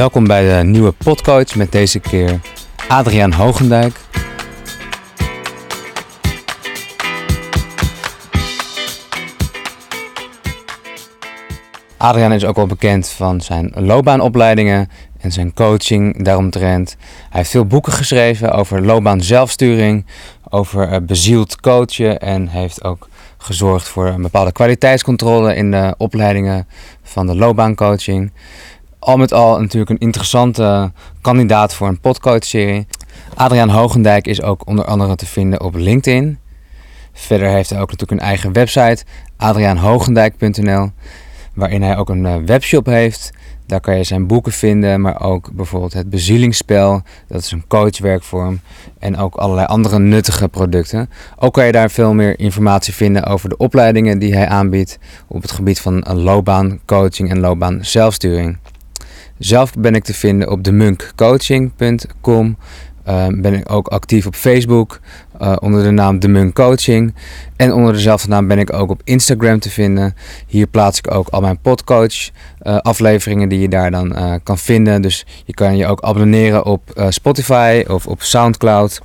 Welkom bij de nieuwe podcast met deze keer Adriaan Hogendijk. Adriaan is ook wel bekend van zijn loopbaanopleidingen en zijn coaching daaromtrent. Hij heeft veel boeken geschreven over loopbaan zelfsturing, over eh, bezield coachen en heeft ook gezorgd voor een bepaalde kwaliteitscontrole in de opleidingen van de loopbaancoaching. Al met al natuurlijk een interessante kandidaat voor een podcast-serie. Adriaan Hogendijk is ook onder andere te vinden op LinkedIn. Verder heeft hij ook natuurlijk een eigen website, adriaanhogendijk.nl, waarin hij ook een eh, webshop heeft. Daar kan je zijn boeken vinden, maar ook bijvoorbeeld het bezielingsspel, dat is een coachwerkvorm, en ook allerlei andere nuttige producten. Ook kan je daar veel meer informatie vinden over de opleidingen die hij aanbiedt op het gebied van loopbaancoaching en loopbaan zelfsturing. Zelf ben ik te vinden op demunkcoaching.com. Uh, ben ik ook actief op Facebook uh, onder de naam Munk Coaching. En onder dezelfde naam ben ik ook op Instagram te vinden. Hier plaats ik ook al mijn podcoach uh, afleveringen die je daar dan uh, kan vinden. Dus je kan je ook abonneren op Spotify of op Soundcloud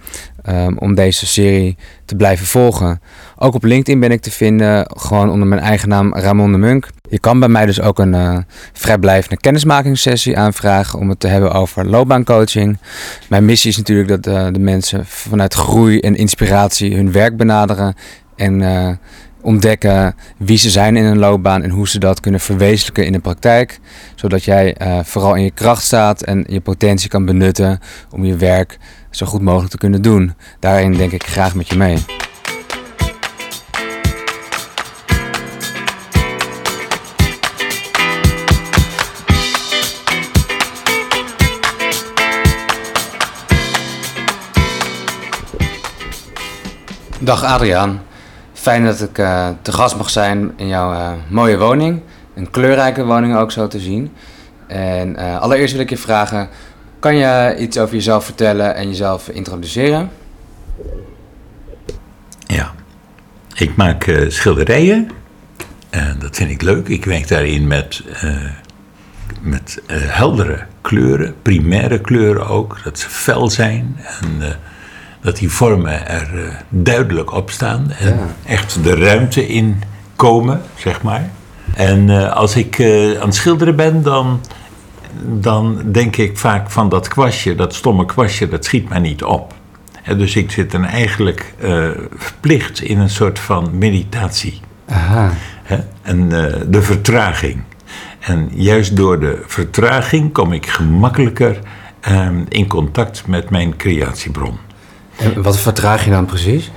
um, om deze serie te blijven volgen. Ook op LinkedIn ben ik te vinden, gewoon onder mijn eigen naam Ramon de Munk. Je kan bij mij dus ook een uh, vrijblijvende kennismakingssessie aanvragen om het te hebben over loopbaancoaching. Mijn missie is natuurlijk dat uh, de mensen vanuit groei en inspiratie hun werk benaderen en uh, ontdekken wie ze zijn in een loopbaan en hoe ze dat kunnen verwezenlijken in de praktijk. Zodat jij vooral in je kracht staat en je potentie kan benutten om je werk zo goed mogelijk te kunnen doen. Daarin denk ik graag met je mee. Dag Adriaan, fijn dat ik uh, te gast mag zijn in jouw uh, mooie woning. Een kleurrijke woning ook zo te zien. En uh, allereerst wil ik je vragen, kan je iets over jezelf vertellen en jezelf introduceren? Ja, ik maak uh, schilderijen. En dat vind ik leuk. Ik werk daarin met, uh, met uh, heldere kleuren, primaire kleuren ook. Dat ze fel zijn en dat die vormen er duidelijk op staan. En ja. echt de ruimte in komen, zeg maar. En als ik aan het schilderen ben, dan dan denk ik vaak van dat kwastje, dat stomme kwastje, dat schiet mij niet op. En dus ik zit dan eigenlijk uh, verplicht in een soort van meditatie. Aha. En uh, de vertraging. En juist door de vertraging kom ik gemakkelijker uh, in contact met mijn creatiebron. En wat vertraag je dan precies?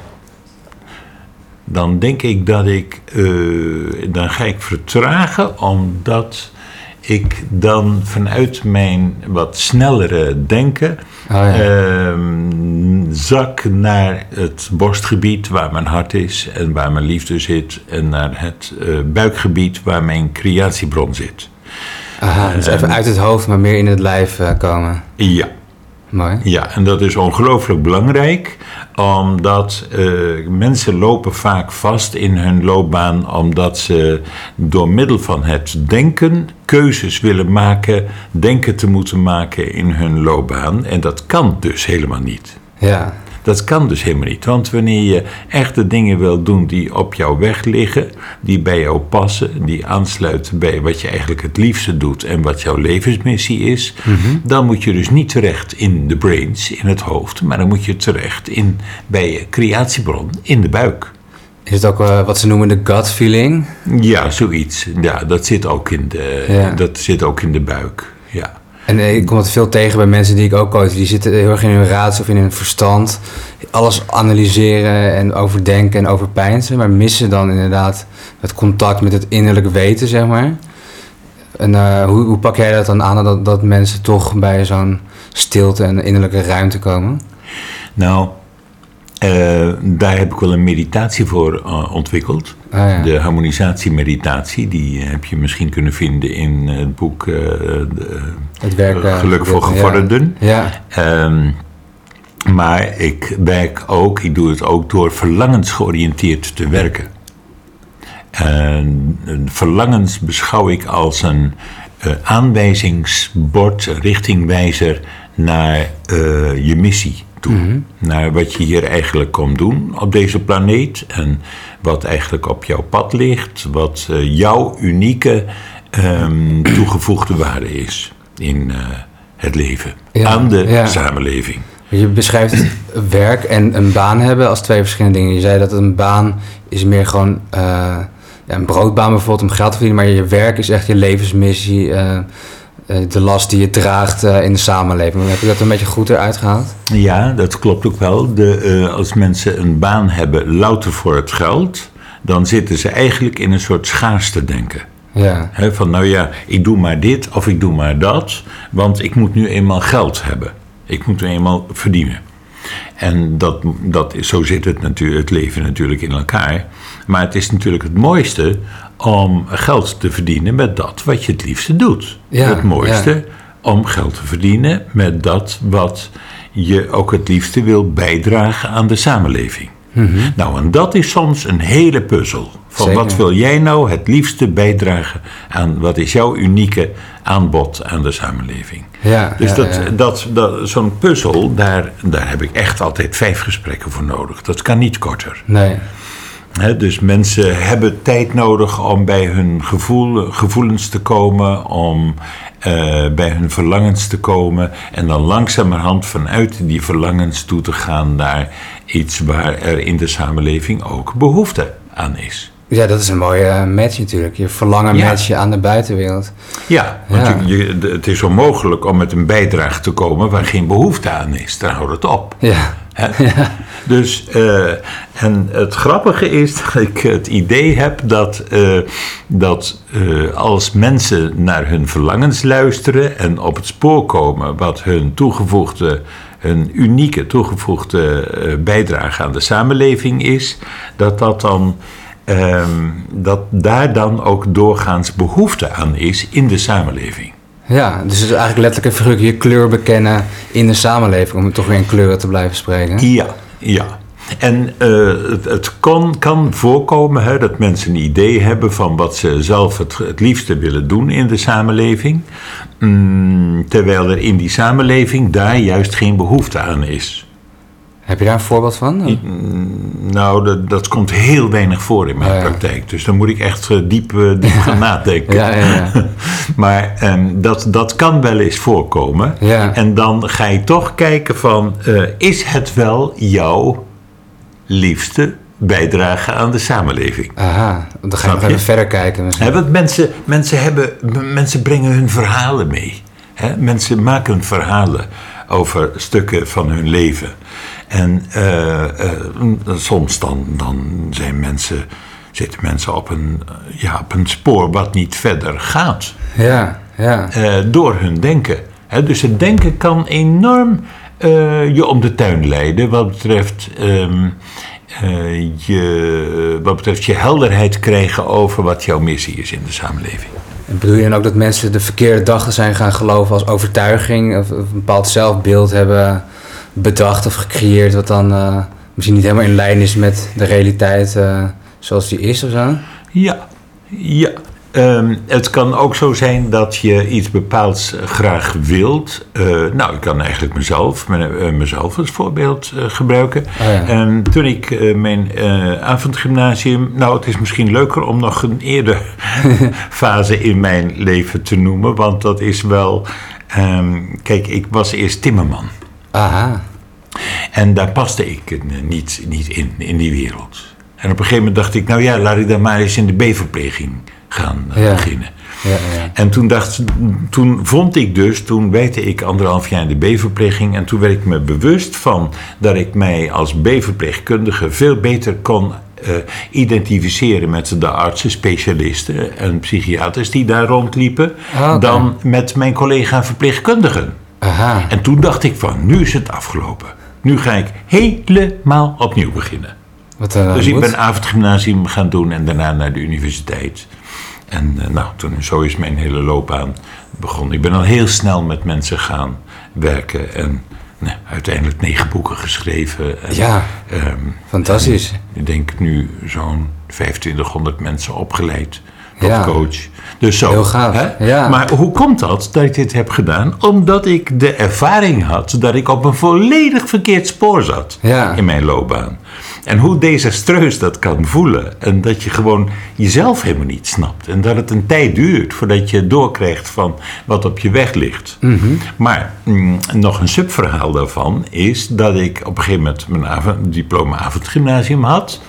Dan denk ik dat ik. Uh, dan ga ik vertragen omdat ik dan vanuit mijn wat snellere denken oh ja. uh, zak naar het borstgebied waar mijn hart is en waar mijn liefde zit, en naar het uh, buikgebied waar mijn creatiebron zit. Aha, dus even uit het hoofd, maar meer in het lijf uh, komen. Ja. Mooi. Ja, en dat is ongelooflijk belangrijk, omdat uh, mensen lopen vaak vast in hun loopbaan omdat ze door middel van het denken keuzes willen maken, denken te moeten maken in hun loopbaan. En dat kan dus helemaal niet. Ja. Dat kan dus helemaal niet. Want wanneer je echte dingen wil doen die op jouw weg liggen, die bij jou passen, die aansluiten bij wat je eigenlijk het liefste doet en wat jouw levensmissie is, mm -hmm. dan moet je dus niet terecht in de brains, in het hoofd, maar dan moet je terecht in, bij je creatiebron, in de buik. Is het ook uh, wat ze noemen de gut feeling? Ja, zoiets. Ja, dat zit ook in de, ja. dat zit ook in de buik. Ja. En ik kom het veel tegen bij mensen die ik ook coach. Die zitten heel erg in hun raadsel of in hun verstand. Alles analyseren en overdenken en overpeinzen. Maar missen dan inderdaad het contact met het innerlijk weten, zeg maar. En uh, hoe, hoe, pak jij dat dan aan dat, dat mensen toch bij zo'n stilte en innerlijke ruimte komen? Nou, uh, daar heb ik wel een meditatie voor ontwikkeld. Ah, ja. De harmonisatiemeditatie, die heb je misschien kunnen vinden in het boek uh, de, het werk, Geluk voor Gevorderden. Ja. ja. Um, maar ik werk ook, ik doe het ook door verlangensgeoriënteerd te werken. En verlangens beschouw ik als een, eh, aanwijzingsbord, richtingwijzer naar eh, je missie toe. Naar wat je hier eigenlijk komt doen op deze planeet. En wat eigenlijk op jouw pad ligt. Wat eh, jouw unieke ehm, toegevoegde waarde is in eh, het leven. Ja, aan de ja. samenleving. Je beschrijft werk en een baan hebben als twee verschillende dingen. Je zei dat een baan is meer gewoon eh, ja, een broodbaan bijvoorbeeld om geld te verdienen. Maar je werk is echt je levensmissie, de last die je draagt eh, in de samenleving. Heb je dat een beetje goed eruit gehaald? Ja, dat klopt ook wel. De, eh, als mensen een baan hebben louter voor het geld, dan zitten ze eigenlijk in een soort schaarste denken. Ja, van nou ja, ik doe maar dit of ik doe maar dat, want ik moet nu eenmaal geld hebben. Ik moet nu eenmaal verdienen. En dat, dat, is- zo zit het, natuurlijk, het leven natuurlijk in elkaar. Maar het is natuurlijk het mooiste om geld te verdienen met dat wat je het liefste doet. Ja, het mooiste om geld te verdienen met dat wat je ook het liefste wil bijdragen aan de samenleving. Nou, en dat is soms een hele puzzel. Van Zeker. wat wil jij nou het liefste bijdragen aan wat is jouw unieke aanbod aan de samenleving? ja. Dus ja, dat, ja. dat, dat, zo'n puzzel, daar, daar heb ik echt altijd vijf gesprekken voor nodig. Dat kan niet korter. Nee, Dus mensen hebben tijd nodig om bij hun gevoel, gevoelens te komen, om eh, bij hun verlangens te komen. En dan langzamerhand vanuit die verlangens toe te gaan naar iets waar er in de samenleving ook behoefte aan is. ja, dat is een mooie eh, match natuurlijk. Je verlangen Ja. matchen aan de buitenwereld. Ja, want Ja. Je, je- het is onmogelijk om met een bijdrage te komen waar geen behoefte aan is. Dan houdt het op. Ja, Dus, eh, en het grappige is dat ik het idee heb dat, eh, dat eh, als mensen naar hun verlangens luisteren en op het spoor komen wat hun toegevoegde, hun unieke toegevoegde bijdrage aan de samenleving is, dat dat dan. ehm, dat daar dan ook doorgaans behoefte aan is in de samenleving. Ja, dus het is eigenlijk letterlijk een je kleur bekennen in de samenleving. Om toch weer in kleuren te blijven spreken. Ja, ja. En eh, het, het kan, voorkomen hè, dat mensen een idee hebben van wat ze zelf het, het liefste willen doen in de samenleving. Mm, terwijl er in die samenleving daar juist geen behoefte aan is. Heb je daar een voorbeeld van? Nou, dat, dat komt heel weinig voor in mijn ja. praktijk. Dus dan moet ik echt eh, diep, eh, diep gaan nadenken. Ja, ja, ja. Maar ehm, dat, dat kan wel eens voorkomen. En dan ga je toch kijken van... eh, is het wel jouw liefste bijdrage aan de samenleving? Aha, dan ga je nog even verder kijken misschien. Want mensen, mensen, hebben, mensen brengen hun verhalen mee. Hè? Mensen maken verhalen over stukken van hun leven. En eh, eh, soms dan, dan zijn mensen, zitten mensen op een, eh, ja, op een spoor wat niet verder gaat Ja, ja. eh, door hun denken. Dus het denken kan enorm eh, je om de tuin leiden wat betreft, ehm, eh, je, wat betreft je helderheid krijgen over wat jouw missie is in de samenleving. En bedoel je dan ook dat mensen de verkeerde gedachten zijn gaan geloven als overtuiging? Of, of een bepaald zelfbeeld hebben bedacht of gecreëerd... wat dan eh, misschien niet helemaal in lijn is met de realiteit eh, zoals die is of zo? Ja, ja. Ehm, het kan ook zo zijn dat je iets bepaalds eh, graag wilt. Nou, ik kan eigenlijk mezelf, me- eh, mezelf als voorbeeld gebruiken. Oh ja. En toen ik mijn avondgymnasium... Nou, het is misschien leuker om nog een eerder fase in mijn leven te noemen. Want dat is wel... ehm, kijk, ik was eerst timmerman. Aha, En daar paste ik niet, niet in, in die wereld. En op een gegeven moment dacht ik, nou ja, laat ik dan maar eens in de B-verpleging gaan eh, Ja. beginnen. ja, ja. En toen, dacht, toen vond ik dus, toen werkte ik anderhalf jaar in de B-verpleging. En toen werd ik me bewust van dat ik mij als B-verpleegkundige veel beter kon eh, identificeren met de artsen, specialisten en psychiaters die daar rondliepen. Ah. Dan met mijn collega verpleegkundigen. Aha, En toen dacht ik van, nu is het afgelopen. Nu ga ik helemaal opnieuw beginnen. wat dan Dus ik ben avondgymnasium gaan doen en daarna naar de universiteit. En eh, nou, toen, zo is mijn hele loopbaan begonnen. Ik ben al heel snel met mensen gaan werken en nou, uiteindelijk negen boeken geschreven. En, Ja, ehm, fantastisch. ik denk nu zo'n 2500 mensen opgeleid tot Ja. coach. Dus zo. Heel gaaf, hè? ja. Maar hoe komt dat dat ik dit heb gedaan? Omdat ik de ervaring had dat ik op een volledig verkeerd spoor zat Ja. in mijn loopbaan. En hoe desastreus dat kan voelen. En dat je gewoon jezelf helemaal niet snapt. En dat het een tijd duurt voordat je doorkrijgt van wat op je weg ligt. Maar mm, nog een subverhaal daarvan is dat ik op een gegeven moment mijn avond, diploma avondgymnasium had.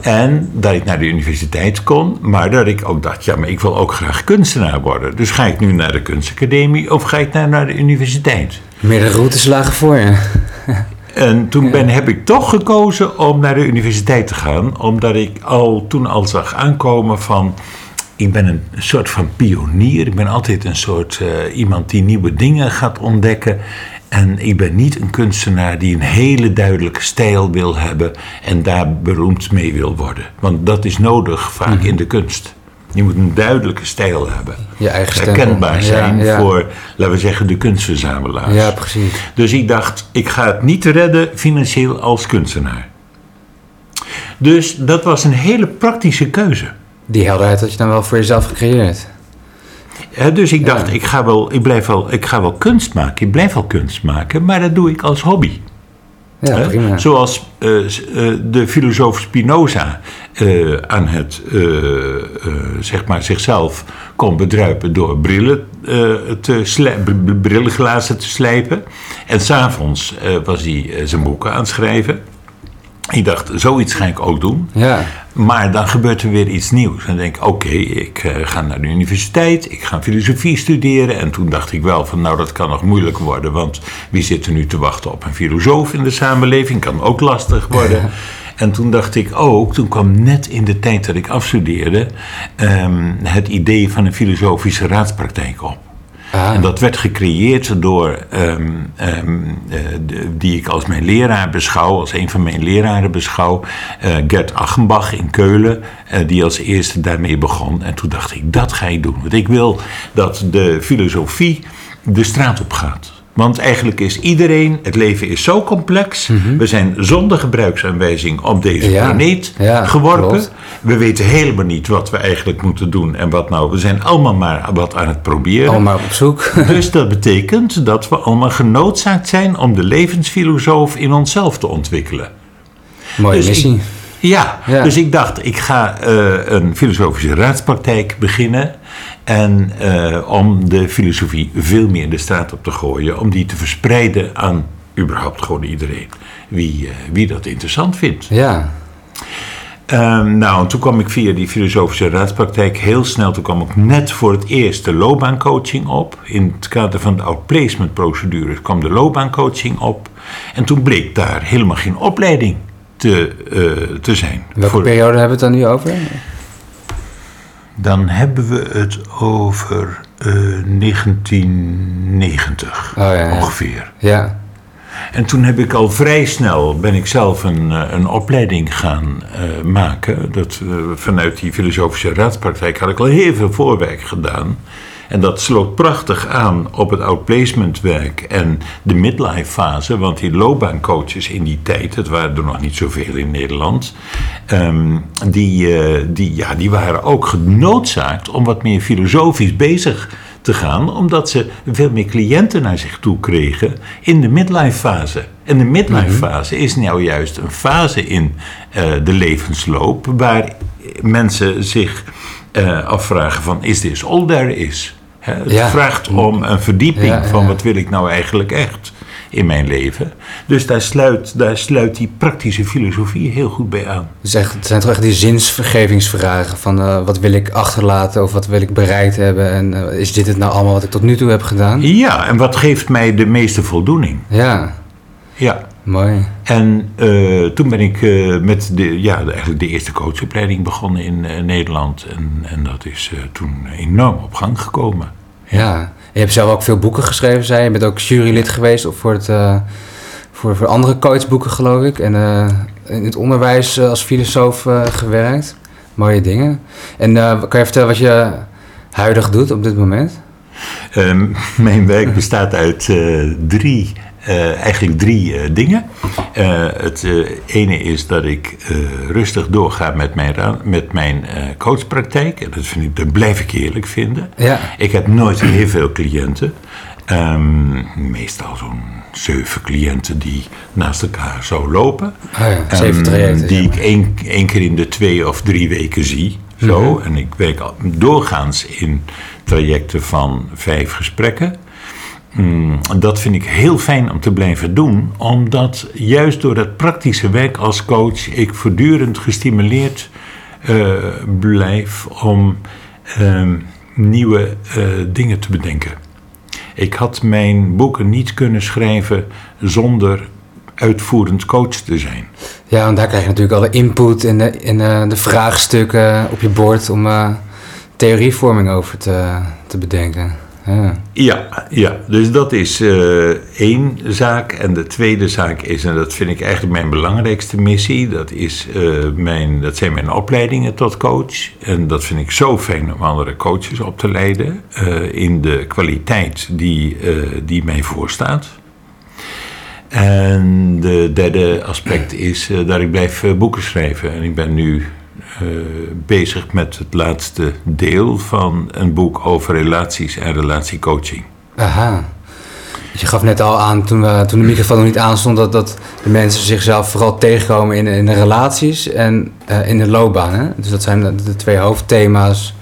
En dat ik naar de universiteit kon. Maar dat ik ook dacht, ja, maar ik wil ook graag kunstenaar worden. Dus ga ik nu naar de kunstacademie of ga ik naar, naar de universiteit? Meerdere routes lagen voor je. En toen ben, heb ik toch gekozen om naar de universiteit te gaan, omdat ik al toen al zag aankomen van. Ik ben een soort van pionier. Ik ben altijd een soort eh, iemand die nieuwe dingen gaat ontdekken. En ik ben niet een kunstenaar die een hele duidelijke stijl wil hebben en daar beroemd mee wil worden. Want dat is nodig vaak in de kunst. Je moet een duidelijke stijl hebben. Je eigen stempel. Herkenbaar zijn ja. voor, laten we zeggen, de kunstverzamelaars. Ja, precies. Dus ik dacht, ik ga het niet redden financieel als kunstenaar. Dus dat was een hele praktische keuze. Die helderheid had je dan wel voor jezelf gecreëerd. Dus ik dacht, Ja. ik, ga wel, ik, blijf wel, ik ga wel kunst maken. Ik blijf wel kunst maken, maar dat doe ik als hobby. Ja, prima. Zoals eh, eh, de filosoof Spinoza eh, aan het, zeg maar, zichzelf kon bedruipen door brillen te brillenglazen te slijpen. En s'avonds was hij zijn boeken aan het schrijven. Ik dacht, zoiets ga ik ook doen. Ja, Maar dan gebeurt er weer iets nieuws. Dan denk ik, oké, ik eh, ga naar de universiteit, ik ga filosofie studeren. En toen dacht ik wel van, nou dat kan nog moeilijk worden. Want wie zit er nu te wachten op een filosoof in de samenleving? Kan ook lastig worden. En toen dacht ik ook, toen kwam net in de tijd dat ik afstudeerde... ehm, het idee van een filosofische raadspraktijk op. Ah. En dat werd gecreëerd door, ehm, ehm, eh, die ik als mijn leraar beschouw, als een van mijn leraren beschouw, eh, Gert Achenbach in Keulen, eh, die als eerste daarmee begon. En toen dacht ik, dat ga ik doen. Want ik wil dat de filosofie de straat op gaat. Want eigenlijk is iedereen, het leven is zo complex. We zijn zonder gebruiksaanwijzing op deze Mhm. Ja, planeet ja, geworpen. klopt. We weten helemaal niet wat we eigenlijk moeten doen en wat nou. We zijn allemaal maar wat aan het proberen. allemaal op zoek. Dus dat betekent dat we allemaal genoodzaakt zijn om de levensfilosoof in onszelf te ontwikkelen. Mooie Dus missie. ik- ja, Ja. dus ik dacht, ik ga eh, een filosofische raadspraktijk beginnen. En eh, om de filosofie veel meer de straat op te gooien. Om die te verspreiden aan überhaupt gewoon iedereen. Wie, eh, wie dat interessant vindt. Ja, Ehm, nou, en toen kwam ik via die filosofische raadspraktijk heel snel. Toen kwam ik net voor het eerst de loopbaancoaching op. In het kader van de outplacement procedures kwam de loopbaancoaching op. En toen bleek daar helemaal geen opleiding te, eh, te zijn. welke Voor- periode hebben we het dan nu over? Dan hebben we het over eh, 1990 Oh, ja, ja. ongeveer. Ja, En toen heb ik al vrij snel, ben ik zelf een, eh, een opleiding gaan eh, maken. Dat, eh, vanuit die filosofische raadspraktijk had ik al heel veel voorwerk gedaan. En dat sloot prachtig aan op het outplacement werk en de midlife fase. Want die loopbaancoaches in die tijd, het waren er nog niet zoveel in Nederland. ehm, die, eh, die, ja, die waren ook genoodzaakt om wat meer filosofisch bezig te gaan, omdat ze veel meer cliënten naar zich toe kregen in de midlife fase. En de midlife fase is nou juist een fase in eh, de levensloop waar mensen zich eh, afvragen van is this all there is? Het Ja. vraagt om een verdieping Ja, ja, van wat wil ik nou eigenlijk echt in mijn leven. Dus daar sluit, daar sluit die praktische filosofie heel goed bij aan. dus echt, het zijn toch echt die zinsvergevingsvragen van eh, wat wil ik achterlaten of wat wil ik bereikt hebben en eh, is dit het nou allemaal wat ik tot nu toe heb gedaan? Ja, en wat geeft mij de meeste voldoening? Ja, Ja, mooi. En eh, toen ben ik eh, met de, ja, eigenlijk de eerste coachopleiding begonnen in eh, Nederland. En, en dat is toen enorm op gang gekomen. Ja. Je hebt zelf ook veel boeken geschreven, zei je. Bent ook jurylid geweest of voor, het, voor, voor andere coachboeken, geloof ik. En in het onderwijs als filosoof gewerkt. Mooie dingen. En kan je vertellen wat je huidig doet op dit moment? Ehm, mijn werk bestaat uit drie eh, eigenlijk drie eh, dingen. Eh, het ene is dat ik rustig doorga met mijn, met mijn coachpraktijk. En dat, vind ik, dat blijf ik eerlijk vinden. Ja. Ik heb nooit heel veel cliënten. Um, meestal zo'n zeven cliënten die naast elkaar zo lopen. Oh ja, zeven ehm, trajecten. die ik één, één keer in de twee of drie weken zie. Zo. Mhm. En ik werk doorgaans in trajecten van vijf gesprekken. Mm, dat vind ik heel fijn om te blijven doen, omdat juist door dat praktische werk als coach ik voortdurend gestimuleerd uh, blijf om uh, nieuwe uh, dingen te bedenken. Ik had mijn boeken niet kunnen schrijven zonder uitvoerend coach te zijn. Ja, en daar krijg je natuurlijk alle input en de, en, de vraagstukken op je bord om theorievorming over te, te bedenken. Ja. ja, ja, dus dat is uh, één zaak. En de tweede zaak is, en dat vind ik eigenlijk mijn belangrijkste missie, dat, is, uh, mijn, dat zijn mijn opleidingen tot coach. En dat vind ik zo fijn om andere coaches op te leiden uh, in de kwaliteit die, die mij voorstaat. En de derde aspect is dat ik blijf boeken schrijven. En ik ben nu bezig met het laatste deel van een boek over relaties en relatiecoaching. Aha. Je gaf net al aan toen, we, toen de microfoon nog niet aanstond dat, dat de mensen zichzelf vooral tegenkomen in, in de relaties en uh, in de loopbaan. Hè? Dus dat zijn de, de, twee hoofdthema's.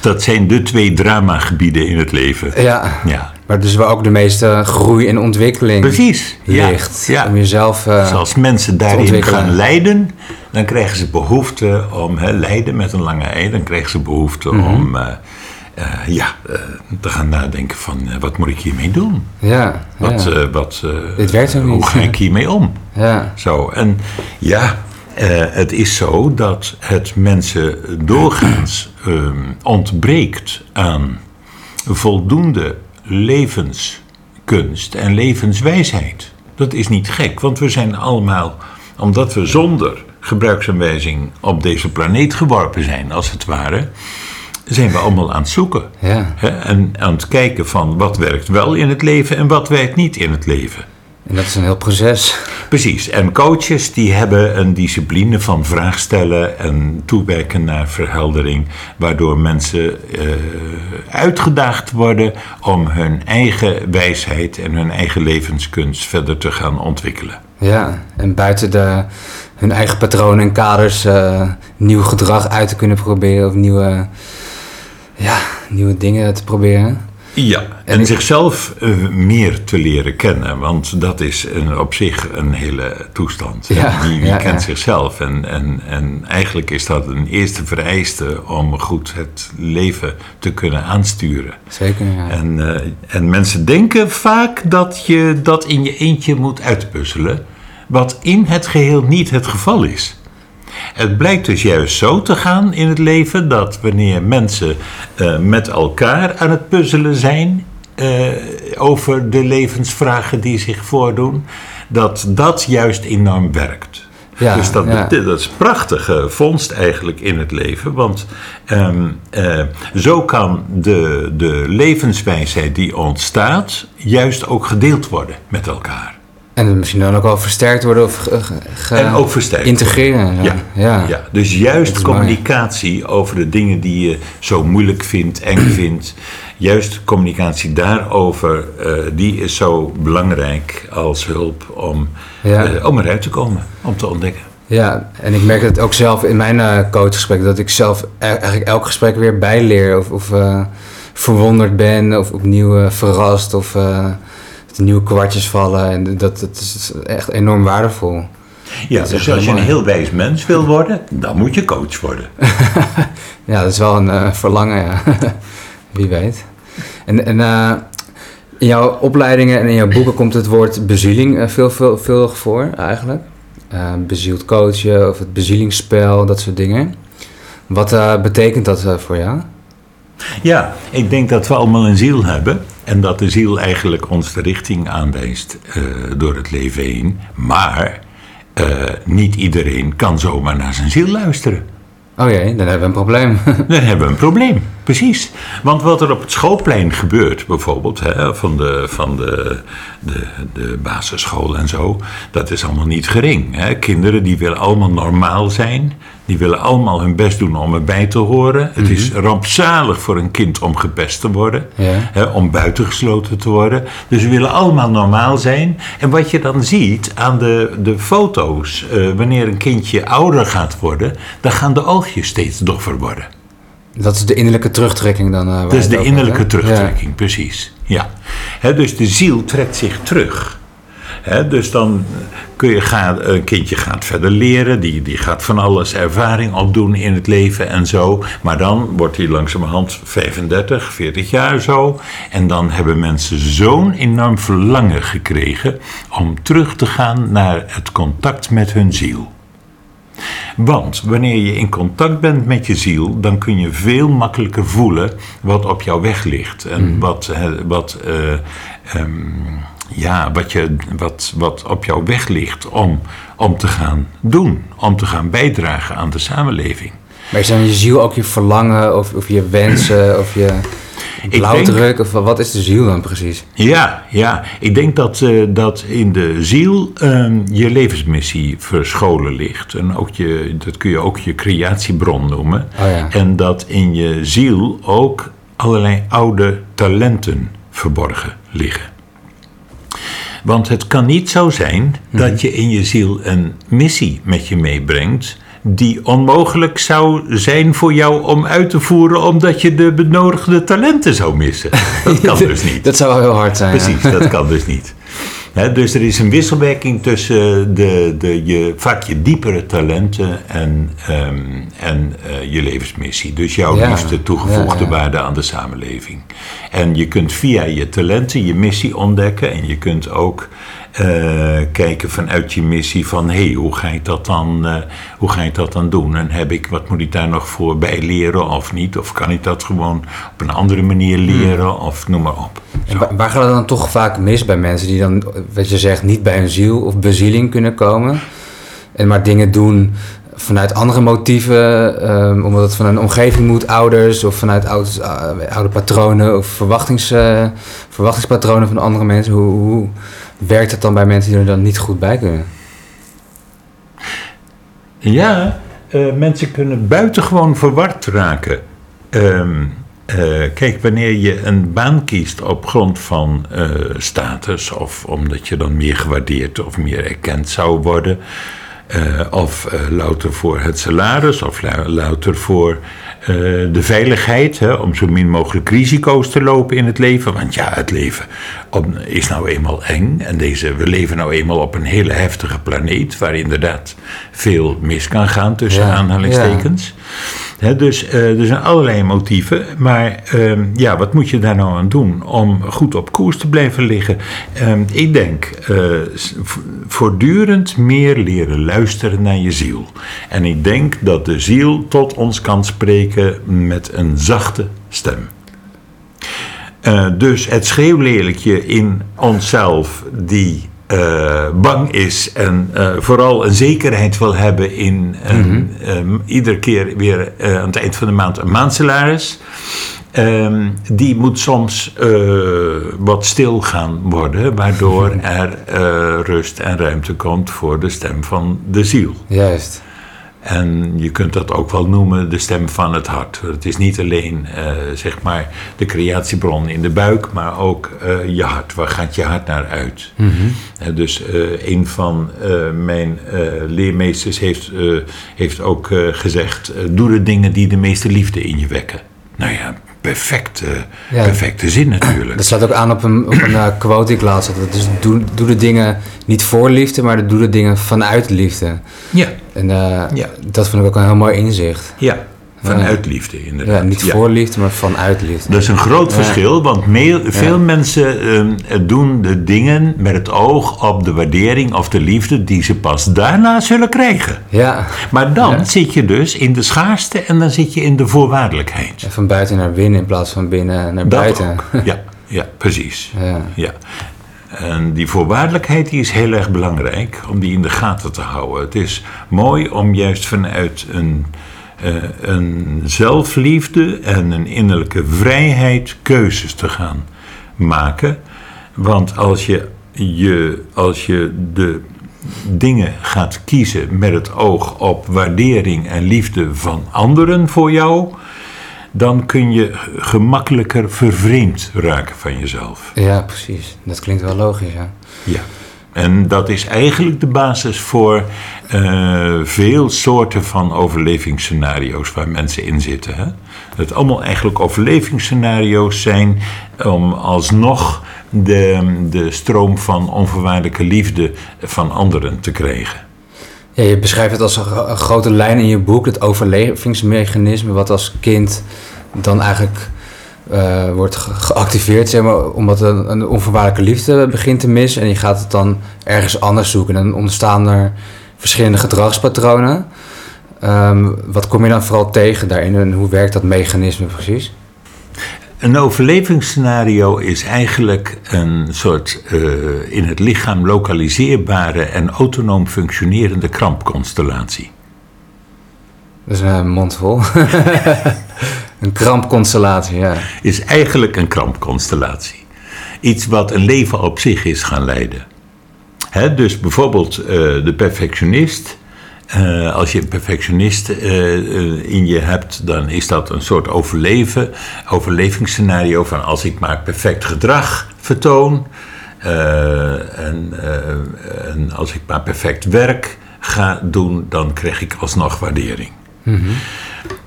Dat zijn de twee dramagebieden in het leven. Ja. ja. Maar dus waar ook de meeste groei en ontwikkeling Precies, ligt. Ja. Om jezelf uh, dus als mensen daarin gaan lijden, dan krijgen ze behoefte om, hè, lijden met een lange ei, dan krijgen ze behoefte mhm. om uh, uh, ja, te gaan nadenken van wat moet ik hiermee doen? Ja, wat, wat, Dit niet. Hoe ga ik hiermee om? Ja. Zo, en ja, het is zo dat het mensen doorgaans ehm, ontbreekt aan voldoende levenskunst en levenswijsheid. Dat is niet gek, want we zijn allemaal, omdat we zonder gebruiksaanwijzing op deze planeet geworpen zijn, als het ware, zijn we allemaal aan het zoeken. Ja. En aan het kijken van wat werkt wel in het leven en wat werkt niet in het leven. En dat is een heel proces. Precies. En coaches die hebben een discipline van vraag stellen en toewerken naar verheldering, waardoor mensen uh, uitgedaagd worden om hun eigen wijsheid en hun eigen levenskunst verder te gaan ontwikkelen. Ja, en buiten de, hun eigen patronen en kaders uh, nieuw gedrag uit te kunnen proberen of nieuwe, ja, nieuwe dingen te proberen. Ja, en, zichzelf uh, meer te leren kennen, want dat is een, op zich een hele toestand. Ja, wie, wie kent zichzelf? En, en, en eigenlijk is dat een eerste vereiste om goed het leven te kunnen aansturen. Zeker, ja. En, uh, en mensen denken vaak dat je dat in je eentje moet uitpuzzelen, wat in het geheel niet het geval is. Het blijkt dus juist zo te gaan in het leven dat wanneer mensen uh, met elkaar aan het puzzelen zijn uh, over de levensvragen die zich voordoen, dat dat juist enorm werkt. Ja, dus dat, ja. dat is prachtige vondst eigenlijk in het leven. Want um, uh, zo kan de, de levenswijsheid die ontstaat, juist ook gedeeld worden met elkaar. En misschien dan ook wel versterkt worden of en ook versterkt integreren. Ja. Ja. ja. Dus juist communicatie over de dingen die je zo moeilijk vindt, eng vindt. Juist communicatie daarover, uh, die is zo belangrijk als hulp om, ja. uh, om eruit te komen, om te ontdekken. Ja, en ik merk het ook zelf in mijn uh, coachgesprek, dat ik zelf e-, eigenlijk elk gesprek weer bijleer of, of verwonderd ben of opnieuw verrast of de nieuwe kwartjes vallen. En dat, dat is echt enorm waardevol. Ja, dus als je een heel wijs mens wil worden, dan moet je coach worden. ja, dat is wel een uh, verlangen, ja. Wie weet. En, en uh, in jouw opleidingen en in jouw boeken komt het woord bezieling uh, veel, veel, veel voor, eigenlijk. bezield coachen of het bezielingsspel, dat soort dingen. Wat betekent dat voor jou? Ja, ik denk dat we allemaal een ziel hebben. En dat de ziel eigenlijk ons de richting aanwijst uh, door het leven heen. Maar uh, niet iedereen kan zomaar naar zijn ziel luisteren. Oh jee, dan hebben we een probleem. Dan hebben we een probleem, precies. Want wat er op het schoolplein gebeurt, bijvoorbeeld, hè, van, de, van de, de, de basisschool en zo, dat is allemaal niet gering. Hè. Kinderen die willen allemaal normaal zijn, die willen allemaal hun best doen om erbij te horen. Het is rampzalig voor een kind om gepest te worden, Ja. hè, om buitengesloten te worden. Dus we willen allemaal normaal zijn. En wat je dan ziet aan de, de foto's, eh, wanneer een kindje ouder gaat worden, dan gaan de oogjes steeds doffer worden. Dat is de innerlijke terugtrekking dan. eh, Dat is de innerlijke hebt, terugtrekking, precies. Ja. Hè, dus de ziel trekt zich terug. Dus dan kun je gaan, een kindje gaat verder leren, die, die gaat van alles ervaring opdoen in het leven en zo. Maar dan wordt hij langzamerhand 35, 40 jaar zo. En dan hebben mensen zo'n enorm verlangen gekregen om terug te gaan naar het contact met hun ziel. Want wanneer je in contact bent met je ziel, dan kun je veel makkelijker voelen wat op jouw weg ligt. En wat, eh, wat, eh, ehm, ja, wat, je, wat, wat op jouw weg ligt om, om te gaan doen, om te gaan bijdragen aan de samenleving. Maar is dan je ziel ook je verlangen of, of je wensen of je blauwdruk? Of wat is de ziel dan precies? Ja, ja. ik denk dat, eh, dat in de ziel ehm, je levensmissie verscholen ligt. En ook je, dat kun je ook je creatiebron noemen. Oh ja. En dat in je ziel ook allerlei oude talenten verborgen liggen. Want het kan niet zo zijn dat je in je ziel een missie met je meebrengt. die onmogelijk zou zijn voor jou om uit te voeren. omdat je de benodigde talenten zou missen. Dat kan dus niet. Dat zou wel heel hard zijn. ja. Precies, dat kan dus niet. Dus er is een wisselwerking tussen de, de, je, vaak je diepere talenten en, ehm, en eh, je levensmissie. Dus jouw Ja, liefste toegevoegde ja, ja. waarde aan de samenleving. En je kunt via je talenten je missie ontdekken. En je kunt ook eh, kijken vanuit je missie van... hé, hey, hoe, ga ik dat dan, eh, hoe ga ik dat dan doen? En heb ik, wat moet ik daar nog voor bij leren of niet? Of kan ik dat gewoon op een andere manier leren? Of noem maar op. En wa- waar gaat het dan toch vaak mis bij mensen die dan, wat je zegt, niet bij hun ziel of bezieling kunnen komen? En maar dingen doen vanuit andere motieven, ehm, omdat het van een omgeving moet, ouders of vanuit eh, oude patronen of verwachtings, verwachtingspatronen van andere mensen. Hoe, hoe werkt het dan bij mensen die er dan niet goed bij kunnen? Ja, eh, mensen kunnen buitengewoon verward raken. Ehm, eh, kijk, wanneer je een baan kiest op grond van eh, status, of omdat je dan meer gewaardeerd of meer erkend zou worden, of louter voor het salaris, of lou- louter voor de veiligheid, hè, om zo min mogelijk risico's te lopen in het leven. Want ja, het leven is nou eenmaal eng. En deze, we leven nou eenmaal op een hele heftige planeet, waar inderdaad veel mis kan gaan tussen Ja, aanhalingstekens. Hè, dus eh, er zijn allerlei motieven. Maar ehm, ja, wat moet je daar nou aan doen om goed op koers te blijven liggen? Ehm, ik denk eh, voortdurend meer leren luisteren naar je ziel. En ik denk dat de ziel tot ons kan spreken met een zachte stem. Eh, dus het schreeuwlelijkje in onszelf die eh, bang is en eh, vooral een zekerheid wil hebben in een, ehm, iedere keer weer aan het eind van de maand een maandsalaris. ehm, die moet soms wat stil gaan worden, waardoor er rust en ruimte komt voor de stem van de ziel. Juist. En je kunt dat ook wel noemen de stem van het hart. Het is niet alleen eh, zeg maar de creatiebron in de buik, maar ook eh, je hart. Waar gaat je hart naar uit? Eh, dus eh, een van mijn leermeesters heeft, heeft ook gezegd: doe de dingen die de meeste liefde in je wekken. Nou ja, perfecte, Ja. perfecte zin natuurlijk. Dat staat ook aan op een, op een eh, quote die ik laatst had. Dus doe, doe de dingen niet voor liefde, maar doe de dingen vanuit liefde. Ja, En eh, Ja. dat vond ik ook een heel mooi inzicht. ja, vanuit liefde inderdaad. Ja, niet voor liefde, maar vanuit liefde. Dat is een groot verschil, want veel mensen ehm, doen de dingen met het oog op de waardering of de liefde die ze pas daarna zullen krijgen. Ja, Maar dan zit je dus in de schaarste en dan zit je in de voorwaardelijkheid. van buiten naar binnen in plaats van binnen naar Dat buiten. ook. Ja, ja, precies. Ja. Ja. En die voorwaardelijkheid die is heel erg belangrijk om die in de gaten te houden. Het is mooi om juist vanuit een, een zelfliefde en een innerlijke vrijheid keuzes te gaan maken. Want als je, je, als je de dingen gaat kiezen met het oog op waardering en liefde van anderen voor jou, dan kun je gemakkelijker vervreemd raken van jezelf. Ja, precies. Dat klinkt wel logisch, ja. Ja. En dat is eigenlijk de basis voor uh, veel soorten van overlevingsscenario's waar mensen in zitten. Hè? Dat allemaal eigenlijk overlevingsscenario's zijn om alsnog de, de stroom van onvoorwaardelijke liefde van anderen te krijgen. Ja, je beschrijft het als een, grote lijn in je boek, het overlevingsmechanisme, wat als kind dan eigenlijk uh, wordt geactiveerd, zeg maar, omdat een, een onvoorwaardelijke liefde begint te missen. En je gaat het dan ergens anders zoeken. En dan ontstaan er verschillende gedragspatronen. Um, wat kom je dan vooral tegen daarin en hoe werkt dat mechanisme precies? Een overlevingsscenario is eigenlijk een soort uh, in het lichaam lokaliseerbare en autonoom functionerende krampconstellatie. Dat is een mond vol. een krampconstellatie, ja. Is eigenlijk een krampconstellatie. Iets wat een leven op zich is gaan leiden. Dus bijvoorbeeld uh, de perfectionist uh, als je een perfectionist uh, in je hebt, dan is dat een soort overleven, overlevingsscenario van als ik maar perfect gedrag vertoon en, en, als ik maar perfect werk ga doen, dan krijg ik alsnog waardering. Mm -hmm.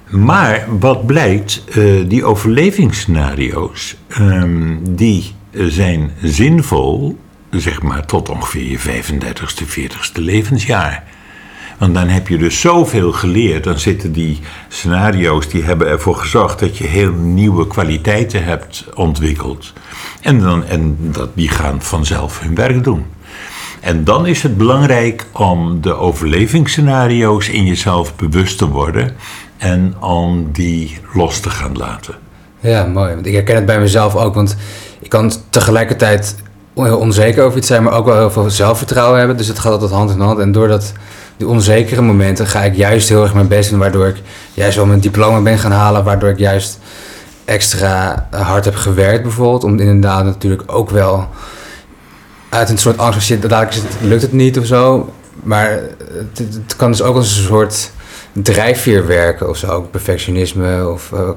Maar wat blijkt, die overlevingsscenario's, um, die zijn zinvol, zeg maar tot ongeveer je 35ste, 40ste levensjaar. Want dan heb je dus zoveel geleerd. Dan zitten die scenario's, die hebben ervoor gezorgd dat je heel nieuwe kwaliteiten hebt ontwikkeld. En, dan, en dat, die gaan vanzelf hun werk doen. En dan is het belangrijk om de overlevingsscenario's in jezelf bewust te worden en om die los te gaan laten. Ja, mooi. Want ik herken het bij mezelf ook, want ik kan tegelijkertijd heel onzeker over iets zijn, maar ook wel heel veel zelfvertrouwen hebben. Dus het gaat altijd hand in hand. En doordat die onzekere momenten ga ik juist heel erg mijn best doen, waardoor ik juist wel mijn diploma ben gaan halen, waardoor ik juist extra hard heb gewerkt bijvoorbeeld, om inderdaad natuurlijk ook wel uit een soort angst, zit, dadelijk lukt het niet of zo, maar het, het kan dus ook als een soort drijfveer werken of zo, perfectionisme of uh,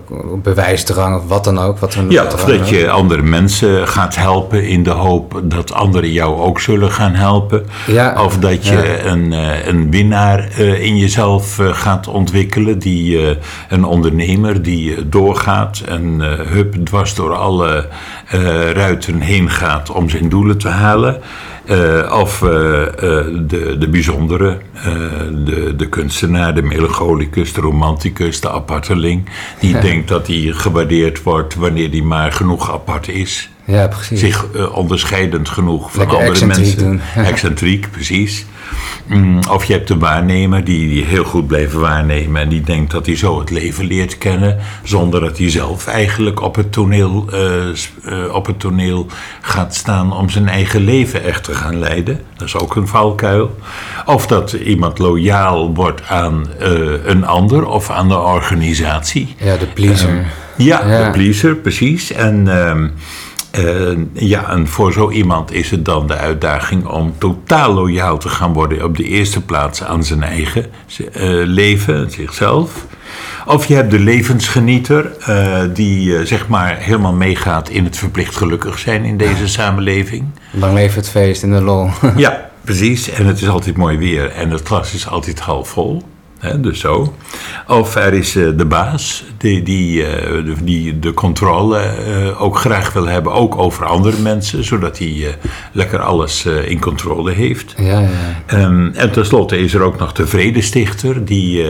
bewijsdrang of wat dan ook. Wat ja, of dat je andere mensen gaat helpen in de hoop dat anderen jou ook zullen gaan helpen. Ja, of dat je een, uh, een winnaar uh, in jezelf gaat ontwikkelen, die een ondernemer die doorgaat en hup dwars door alle ruiten heen gaat om zijn doelen te halen. Uh, of uh, uh, de, de bijzondere, de, de kunstenaar, de melancholicus, de romanticus, de aparteling. Die denkt dat hij gewaardeerd wordt wanneer hij maar genoeg apart is. Ja, precies. Zich onderscheidend genoeg van andere mensen. Doen. excentriek, precies. Mm, of je hebt de waarnemer die, die heel goed blijft waarnemen en die denkt dat hij zo het leven leert kennen, zonder dat hij zelf eigenlijk op het toneel, uh, uh, op het toneel gaat staan om zijn eigen leven echt te gaan leiden. Dat is ook een valkuil. Of dat iemand loyaal wordt aan uh, een ander of aan de organisatie. Ja, de pleaser. ja, ja, de pleaser, precies. En. Ehm, uh, ja, en voor zo iemand is het dan de uitdaging om totaal loyaal te gaan worden op de eerste plaats aan zijn eigen uh, leven, zichzelf. Of je hebt de levensgenieter, uh, die zeg maar helemaal meegaat in het verplicht gelukkig zijn in deze samenleving. Lang leven het feest in de lol. ja, precies. En het is altijd mooi weer en het glas is altijd half vol dus zo. Of er is uh, de baas die, die, uh, die de controle uh, ook graag wil hebben, ook over andere mensen, zodat hij lekker alles in controle heeft. Ja, ja. Um, en tenslotte is er ook nog de vredestichter, die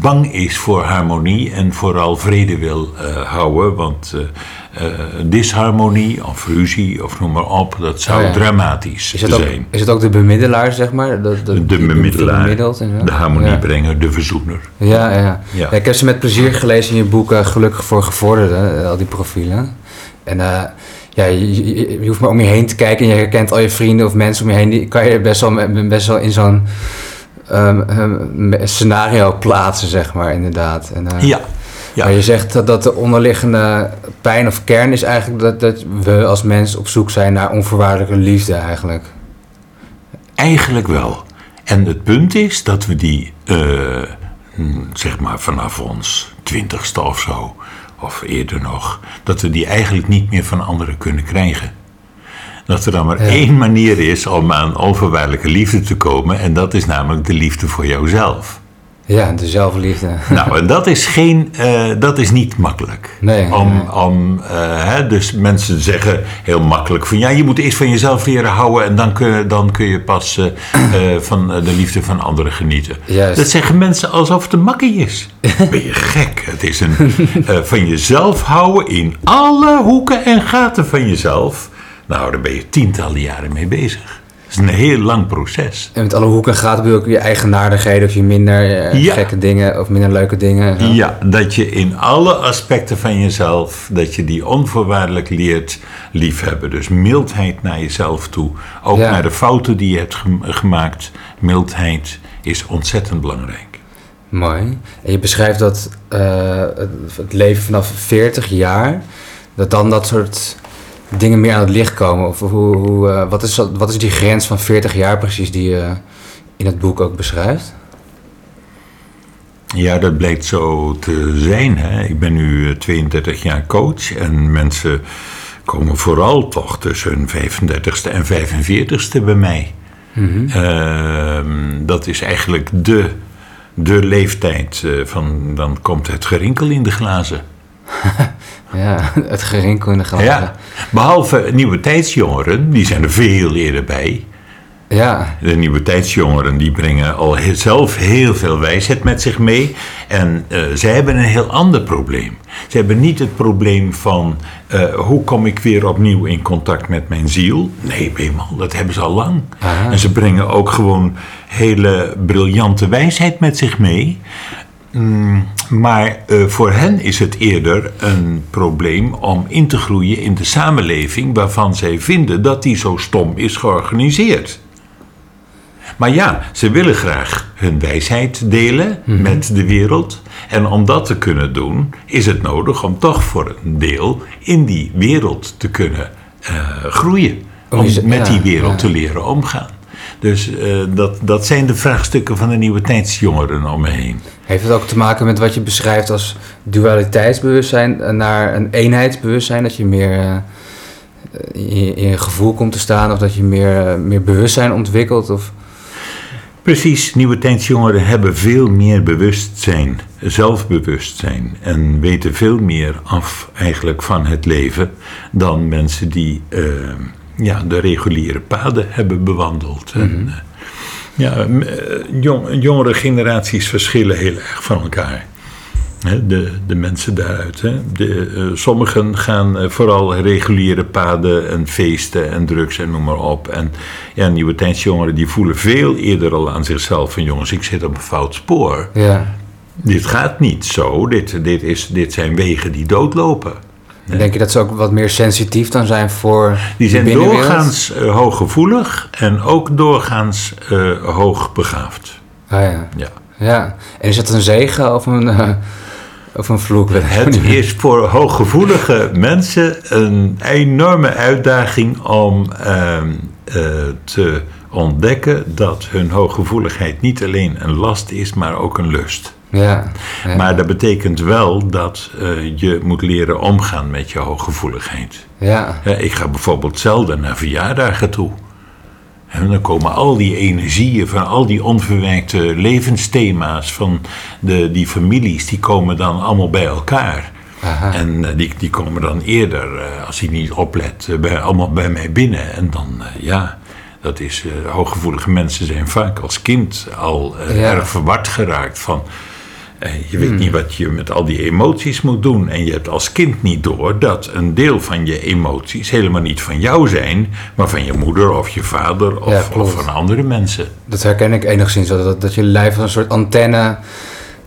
bang is voor harmonie en vooral vrede wil houden, want uh, disharmonie of ruzie of noem maar op, dat zou oh dramatisch is het zijn. Ook, is het ook de bemiddelaar, zeg maar? De, de, de bemiddelaar, de harmoniebrenger, de verzoener. Ja, ja. ja. ik heb ze met plezier gelezen in je boek uh, Gelukkig voor Gevorderden, uh, al die profielen. En ja, je, je, je, hoeft maar om je heen te kijken en je herkent al je vrienden of mensen om je heen. Die kan je best wel, best wel in zo'n ehm, ehm, scenario plaatsen, zeg maar, inderdaad. En, eh, Ja. Ja. Maar je zegt dat, de onderliggende pijn of kern is eigenlijk dat, dat we als mens op zoek zijn naar onvoorwaardelijke liefde eigenlijk. Eigenlijk wel. En het punt is dat we die, eh, hm, zeg maar vanaf ons twintigste of zo, of eerder nog, dat we die eigenlijk niet meer van anderen kunnen krijgen. Dat er dan maar Ja. één manier is om aan onvoorwaardelijke liefde te komen, en dat is namelijk de liefde voor jouzelf. Ja, de zelfliefde. Nou, en dat is, geen, eh, dat is niet makkelijk. Nee, Om, nee. om, eh, hè, dus mensen zeggen heel makkelijk van ja, je moet eerst van jezelf leren houden en dan kun, dan kun je pas eh, van de liefde van anderen genieten. Juist. Dat zeggen mensen alsof het een makkie is. Ben je gek? Het is een van jezelf houden in alle hoeken en gaten van jezelf. Nou, daar ben je tientallen jaren mee bezig. Is een heel lang proces. En met alle hoeken en gaten bedoel ik je eigenaardigheden of je minder eh, Ja. gekke dingen of minder leuke dingen. Zo. Ja, dat je in alle aspecten van jezelf, dat je die onvoorwaardelijk leert liefhebben. Dus mildheid naar jezelf toe. Ook Ja. naar de fouten die je hebt gem- gemaakt. Mildheid is ontzettend belangrijk. Mooi. En je beschrijft dat eh, het leven vanaf 40 jaar, dat dan dat soort dingen meer aan het licht komen. Of hoe, hoe, eh, wat, is, wat is die grens van 40 jaar precies die je in het boek ook beschrijft? Ja, dat blijkt zo te zijn. Hè? Ik ben nu eh, 32 jaar coach en mensen komen vooral toch tussen hun 35ste en 45ste bij mij. Ehm, dat is eigenlijk de, de leeftijd eh, van dan komt het gerinkel in de glazen. Ja, het gerinkel in de. Ja, behalve nieuwe tijdsjongeren, die zijn er veel eerder bij. Ja, De nieuwe tijdsjongeren die brengen al zelf heel veel wijsheid met zich mee. En eh, zij hebben een heel ander probleem. Ze hebben niet het probleem van eh, hoe kom ik weer opnieuw in contact met mijn ziel. Nee, eenmaal, dat hebben ze al lang. En ze brengen ook gewoon hele briljante wijsheid met zich mee. Mm, maar eh, voor hen is het eerder een probleem om in te groeien in de samenleving waarvan zij vinden dat die zo stom is georganiseerd. Maar ja, ze willen graag hun wijsheid delen met de wereld. En om dat te kunnen doen, is het nodig om toch voor een deel in die wereld te kunnen eh, groeien. Om met ja, die wereld ja. te leren omgaan. Dus eh, dat, dat zijn de vraagstukken van de nieuwe tijdsjongeren om me heen. heeft het ook te maken met wat je beschrijft als dualiteitsbewustzijn eh, naar een eenheidsbewustzijn? Dat je meer eh, in, in je gevoel komt te staan of dat je meer, meer bewustzijn ontwikkelt? Of... Precies, nieuwe tijdsjongeren hebben veel meer bewustzijn, zelfbewustzijn en weten veel meer af eigenlijk van het leven dan mensen die ja, de reguliere paden hebben bewandeld. En, eh, ja, eh, jong, jongere generaties verschillen heel erg van elkaar. De, de mensen daaruit. Hè. De, eh, sommigen gaan vooral reguliere paden en feesten en drugs en noem maar op. En ja, nieuwe tijdsjongeren die voelen veel eerder al aan zichzelf van jongens, ik zit op een fout spoor. Ja. Dit gaat niet zo, dit, dit, is, dit zijn wegen die doodlopen. En Denk je dat ze ook wat meer sensitief dan zijn voor Die zijn doorgaans eh, hooggevoelig en ook doorgaans eh, hoogbegaafd. Ah, ja. Ja. ja. En is dat een zegen of een, eh, of een vloek? Het is voor hooggevoelige mensen een enorme uitdaging om ehm, eh, te ontdekken dat hun hooggevoeligheid niet alleen een last is, maar ook een lust. Ja. ja. Maar dat betekent wel dat eh, je moet leren omgaan met je hooggevoeligheid. ja. Ik ga bijvoorbeeld zelden naar verjaardagen toe. En dan komen al die energieën van al die onverwerkte levensthema's van de, die families, die komen dan allemaal bij elkaar. Aha. En eh, die, die komen dan eerder, eh, als ik niet oplet, bij, allemaal bij mij binnen. En dan, ja, dat is, hooggevoelige mensen zijn vaak als kind al Ja. erg verward geraakt van... eh, je Hmm. weet niet wat je met al die emoties moet doen. En je hebt als kind niet door dat een deel van je emoties helemaal niet van jou zijn, maar van je moeder of je vader of, Ja, of van andere mensen. Dat herken ik enigszins. Dat, dat je lijf als een soort antenne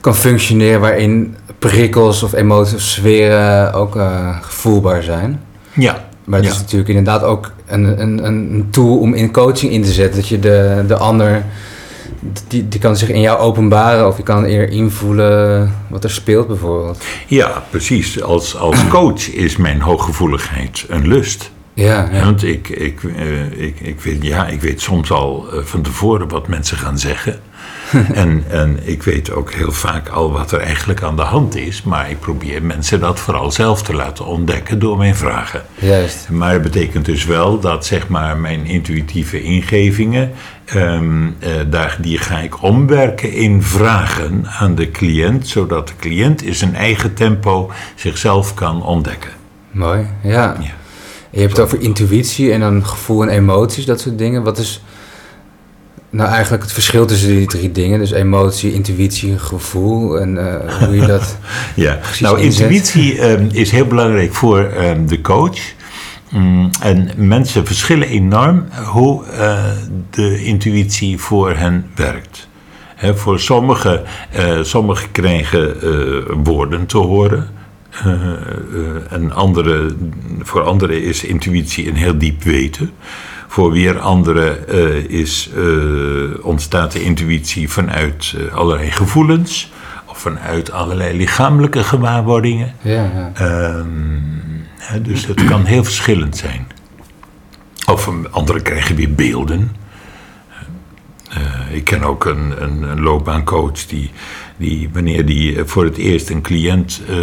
kan functioneren waarin prikkels of emoties of sferen ook eh, gevoelbaar zijn. Ja, Maar het ja. is natuurlijk inderdaad ook een, een, een tool om in coaching in te zetten. Dat je de, de ander die, die kan zich in jou openbaren of je kan eer invoelen wat er speelt bijvoorbeeld. Ja, precies. Als, als coach is mijn hooggevoeligheid een lust. Ja, ja. Want ik, ik, eh, ik, ik, weet, ja, ik weet soms al eh, van tevoren wat mensen gaan zeggen. en, en ik weet ook heel vaak al wat er eigenlijk aan de hand is. Maar ik probeer mensen dat vooral zelf te laten ontdekken door mijn vragen. Juist. Maar het betekent dus wel dat zeg maar, mijn intuïtieve ingevingen. ehm, eh, daar, die ga ik omwerken in vragen aan de cliënt. Zodat de cliënt in zijn eigen tempo zichzelf kan ontdekken. Mooi, ja. Ja. Je hebt het over intuïtie en dan gevoel en emoties, dat soort dingen. Wat is nou eigenlijk het verschil tussen die drie dingen? Dus emotie, intuïtie, gevoel en eh, hoe je dat... Ja, nou inzet. intuïtie ehm, is heel belangrijk voor ehm, de coach. Mm, en mensen verschillen enorm hoe eh, de intuïtie voor hen werkt. Hè, voor sommigen, eh, sommigen krijgen eh, woorden te horen. Eh, eh, en andere, voor anderen is intuïtie een heel diep weten. Voor weer anderen eh, is, eh, ontstaat de intuïtie vanuit eh, allerlei gevoelens of vanuit allerlei lichamelijke gewaarwordingen. Ja, ja. Ehm, dus het kan heel verschillend zijn. Of anderen krijgen weer beelden. Ik ken ook een, een, een loopbaancoach die, die, wanneer die voor het eerst een cliënt eh,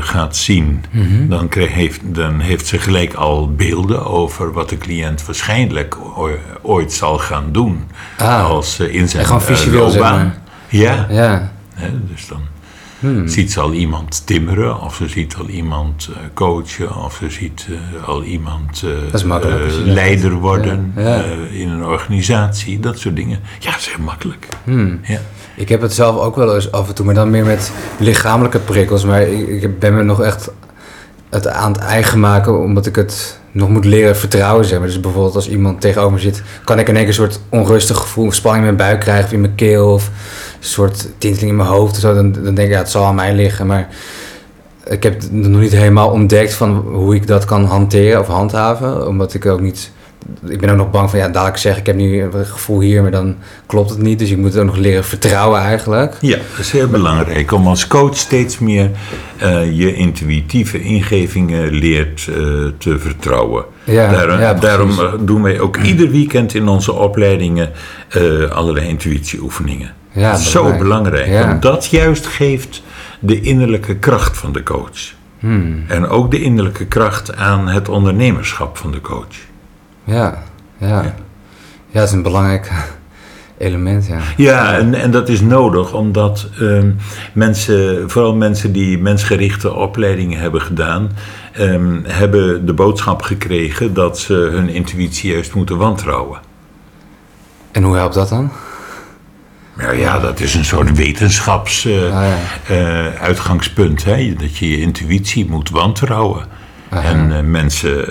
gaat zien, dan, krijg, heeft, dan heeft ze gelijk al beelden over wat de cliënt waarschijnlijk ooit zal gaan doen. Ah. als eh, in zijn En gewoon eh, visueel, zeg loopbaan. maar. Ja, Ja, Hè, dus dan ziet ze al iemand timmeren, of ze ziet al iemand eh, coachen, of ze ziet al iemand eh, makkelijk eh, leider worden Ja, ja. in een organisatie, dat soort dingen. Ja, dat is heel makkelijk. Hmm. Ja. Ik heb het zelf ook wel eens af en toe, maar dan meer met lichamelijke prikkels. Maar ik, ik ben me nog echt het aan het eigen maken, omdat ik het nog moet leren vertrouwen. Zeg maar. Dus bijvoorbeeld als iemand tegenover me zit, kan ik in één keer een soort onrustig gevoel, of spanning in mijn buik krijgen of in mijn keel of soort tinteling in mijn hoofd. Of zo. Dan, dan denk ik, ja, het zal aan mij liggen. Maar ik heb het nog niet helemaal ontdekt van hoe ik dat kan hanteren of handhaven, omdat ik ook niet. Ik ben ook nog bang van, ja, dadelijk zeg ik heb nu een gevoel hier, maar dan klopt het niet. Dus ik moet het ook nog leren vertrouwen eigenlijk. Ja, dat is heel belangrijk om als coach steeds meer eh, je intuïtieve ingevingen leert eh, te vertrouwen. Ja, Daarom, ja, precies. daarom eh, doen wij ook ieder weekend in onze opleidingen allerlei intuïtieoefeningen. Ja, Dat is zo belangrijk. belangrijk, Ja. want dat juist geeft de innerlijke kracht van de coach. Hmm, En ook de innerlijke kracht aan het ondernemerschap van de coach. ja, ja. Ja, dat is een belangrijk element, ja. Ja, en, en dat is nodig omdat ehm, mensen, vooral mensen die mensgerichte opleidingen hebben gedaan, ehm, hebben de boodschap gekregen dat ze hun intuïtie juist moeten wantrouwen. En hoe helpt dat dan? Nou ja, dat is een soort wetenschaps eh, Ah, ja. eh, uitgangspunt, hè? dat je je intuïtie moet wantrouwen. En eh, mensen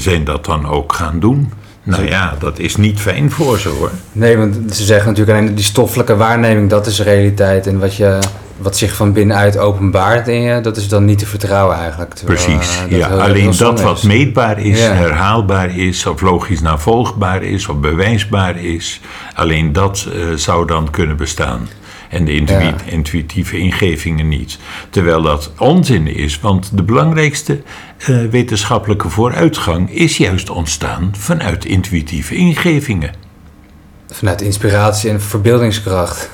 zijn dat dan ook gaan doen. Nou ja, dat is niet fijn voor ze hoor. Nee, want ze zeggen natuurlijk alleen die stoffelijke waarneming, dat is realiteit. En wat, je, wat zich van binnenuit openbaart in je, dat is dan niet te vertrouwen eigenlijk. Terwijl, Precies, eh, ja. Alleen dat wat is. meetbaar is, Ja. herhaalbaar is, of logisch navolgbaar is, of bewijsbaar is, alleen dat eh, zou dan kunnen bestaan. En de Ja. intuïtieve ingevingen niet. Terwijl dat onzin is, want de belangrijkste eh, wetenschappelijke vooruitgang is juist ontstaan vanuit intuïtieve ingevingen. Vanuit inspiratie en verbeeldingskracht.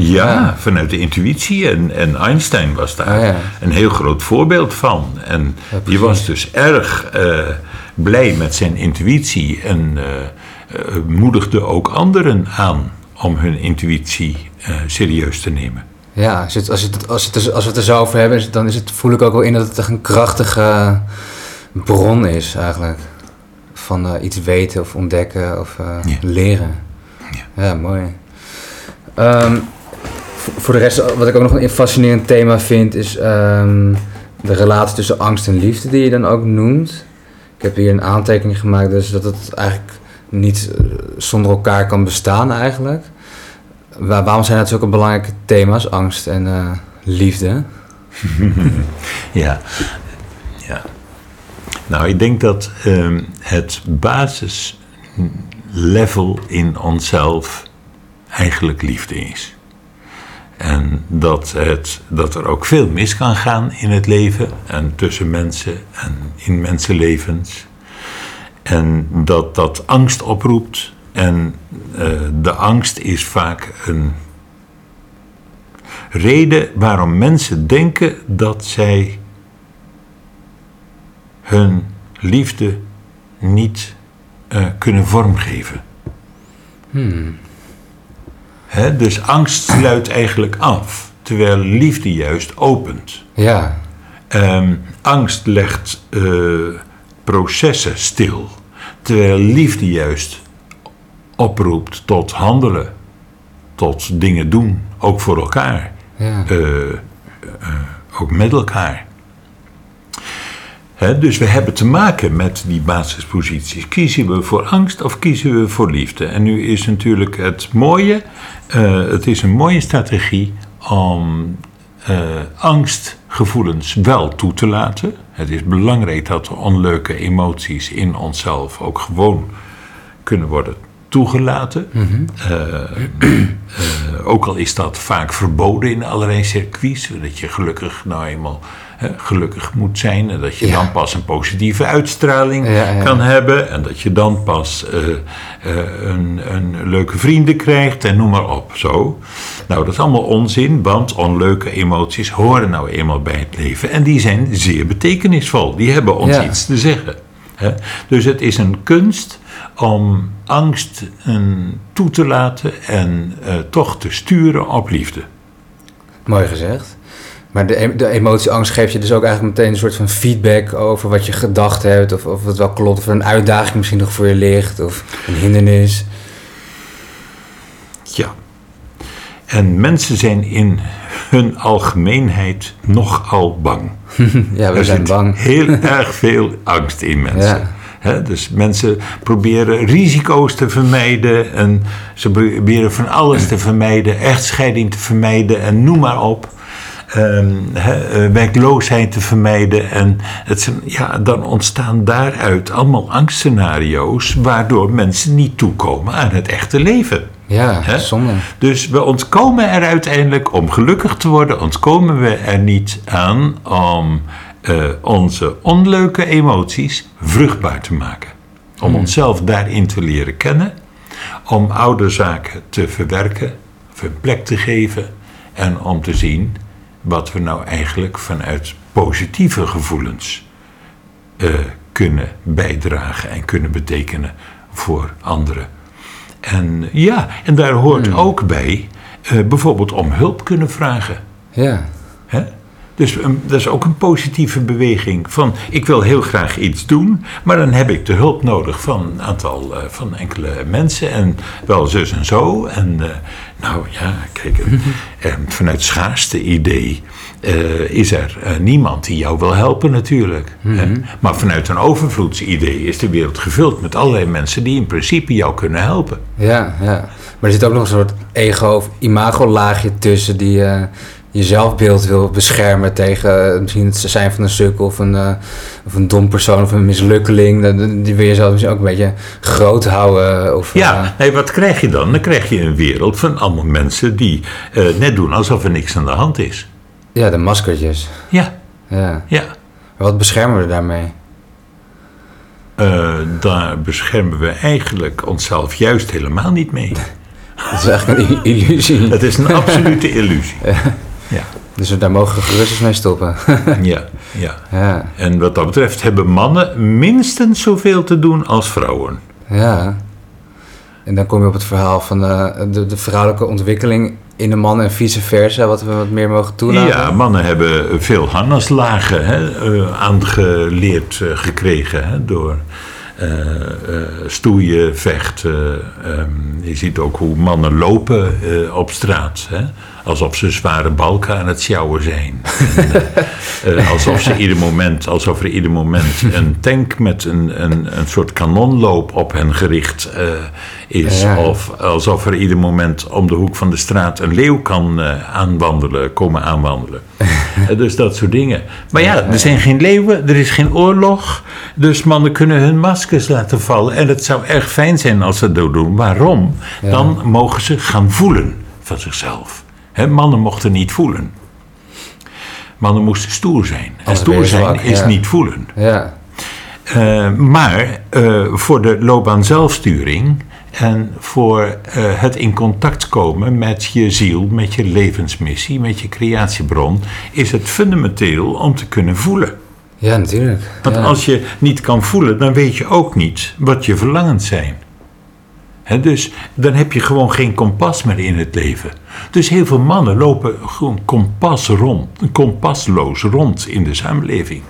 Ja, Ja. vanuit de intuïtie. En, en Einstein was daar Ah, ja. een heel groot voorbeeld van. En Ja, die was dus erg eh, blij met zijn intuïtie. En eh, eh, moedigde ook anderen aan om hun intuïtie serieus te nemen. Ja, als, het, als, het, als, het, als we het er zo over hebben, dan is het, voel ik ook wel in dat het echt een krachtige bron is eigenlijk. Van iets weten of ontdekken of Ja. leren. Ja. Ja, mooi. Ehm, voor, de rest, wat ik ook nog een fascinerend thema vind, is ehm, de relatie tussen angst en liefde, die je dan ook noemt. Ik heb hier een aantekening gemaakt, dus dat het eigenlijk niet eh, zonder elkaar kan bestaan eigenlijk. Wa- waarom zijn dat zulke belangrijke thema's, angst en eh, liefde? Ja. ja. Nou, ik denk dat ehm, het basislevel in onszelf eigenlijk liefde is. En dat, het, dat er ook veel mis kan gaan in het leven en tussen mensen en in mensenlevens. En dat dat angst oproept. En uh, de angst is vaak een reden waarom mensen denken dat zij hun liefde niet uh, kunnen vormgeven. Hmm. Dus angst sluit eigenlijk af, terwijl liefde juist opent. Ja. Um, angst legt uh, processen stil, terwijl liefde juist oproept tot handelen, tot dingen doen, ook voor elkaar, ja. uh, uh, ook met elkaar. He, dus we hebben te maken met die basisposities. Kiezen we voor angst of kiezen we voor liefde? En nu is natuurlijk het mooie, uh, het is een mooie strategie om uh, angstgevoelens wel toe te laten. Het is belangrijk dat de onleuke emoties in onszelf ook gewoon kunnen worden toegelaten. Mm -hmm. uh, ook al is dat vaak verboden in allerlei circuits, dat je gelukkig nou eenmaal gelukkig moet zijn. En dat je Ja. dan pas een positieve uitstraling Ja, kan hebben. En dat je dan pas eh, eh, een, een leuke vrienden krijgt en noem maar op. Zo. Nou, dat is allemaal onzin, want onleuke emoties horen nou eenmaal bij het leven. En die zijn zeer betekenisvol. Die hebben ons iets te zeggen. Hè? Dus het is een kunst om angst een, toe te laten en eh, toch te sturen op liefde. Mooi gezegd. Maar de, de emotieangst geeft je dus ook eigenlijk meteen een soort van feedback over wat je gedacht hebt. Of, of het wel klopt. Of er een uitdaging misschien nog voor je ligt. Of een hindernis. Ja. En mensen zijn in hun algemeenheid nogal bang. ja, we er zijn bang. heel erg veel angst in mensen. Ja. Dus mensen proberen risico's te vermijden en ze proberen van alles te vermijden, echtscheiding te vermijden en noem maar op. Ehm, eh, werkloosheid te vermijden. En het, zijn- ja, dan ontstaan daaruit allemaal angstscenario's waardoor mensen niet toekomen aan het echte leven. Ja, zonde. Dus we ontkomen er uiteindelijk, om gelukkig te worden, ontkomen we er niet aan om eh, onze onleuke emoties vruchtbaar te maken. Om onszelf daarin te leren kennen, om oude zaken te verwerken, een plek te geven en om te zien wat we nou eigenlijk vanuit positieve gevoelens eh, kunnen bijdragen en kunnen betekenen voor anderen. En ja, en daar hoort ook bij eh, bijvoorbeeld om hulp kunnen vragen. Ja. Hè? Dus een- dat is ook een positieve beweging van ik wil heel graag iets doen, maar dan heb ik de hulp nodig van een aantal eh, van enkele mensen en wel zus en zo. En eh, nou ja, kijk, eh, eh, vanuit schaarste idee eh, is er niemand die jou wil helpen natuurlijk. hè. Maar vanuit een overvloedsidee is de wereld gevuld met allerlei mensen die in principe jou kunnen helpen. Ja, ja. Maar er zit ook nog een soort ego- of imago-laagje tussen die je zelfbeeld wil beschermen tegen eh, misschien het zijn van een sukkel of een, eh, of een dom persoon of een mislukkeling. Dat- Die wil je zelf misschien ook een beetje groot houden. Of, eh, Ja, nee, wat krijg je dan? Dan krijg je een wereld van allemaal mensen die eh, net doen alsof er niks aan de hand is. ja, de maskertjes. Ja, Ja. ja. Wat beschermen we daarmee? Eh, daar beschermen we eigenlijk onszelf juist helemaal niet mee. Dat is eigenlijk een illusie. Het is een absolute illusie. Ja, Dus daar mogen we gerust eens mee stoppen. ja, ja. ja, En wat dat betreft hebben mannen minstens zoveel te doen als vrouwen. ja. En dan kom je op het verhaal van eh, de, de vrouwelijke ontwikkeling in de man en vice versa, wat we wat meer mogen toelaten. Ja, mannen hebben veel harnaslagen hè, eh, aangeleerd eh, gekregen hè, door eh, stoeien, vechten. ehm, je ziet ook hoe mannen lopen op straat. Hè, alsof ze zware balken aan het sjouwen zijn. En, eh, eh, alsof, ze ieder moment, alsof er ieder moment een tank met een, een, een soort kanonloop op hen gericht eh, is. Ja. Of alsof er ieder moment om de hoek van de straat een leeuw kan eh, aanwandelen, komen aanwandelen. Dus dat soort dingen. Maar ja, er zijn geen leeuwen, er is geen oorlog. Dus mannen kunnen hun mas- maskers laten vallen. En het zou erg fijn zijn als ze dat doen. Waarom? Ja. Dan mogen ze gaan voelen van zichzelf. Mannen mochten niet voelen. Mannen moesten stoer zijn. En stoer zijn zwak, is ja. niet voelen. Ja. Eh, maar eh, voor de loopbaan zelfsturing en voor eh, het in contact komen met je ziel, met je levensmissie, met je creatiebron, is het fundamenteel om te kunnen voelen. Ja, natuurlijk. Want ja. als je niet kan voelen, dan weet je ook niet wat je verlangens zijn. Dus dan heb je gewoon geen kompas meer in het leven. Dus heel veel mannen lopen gewoon kompas rond, kompasloos rond in de samenleving.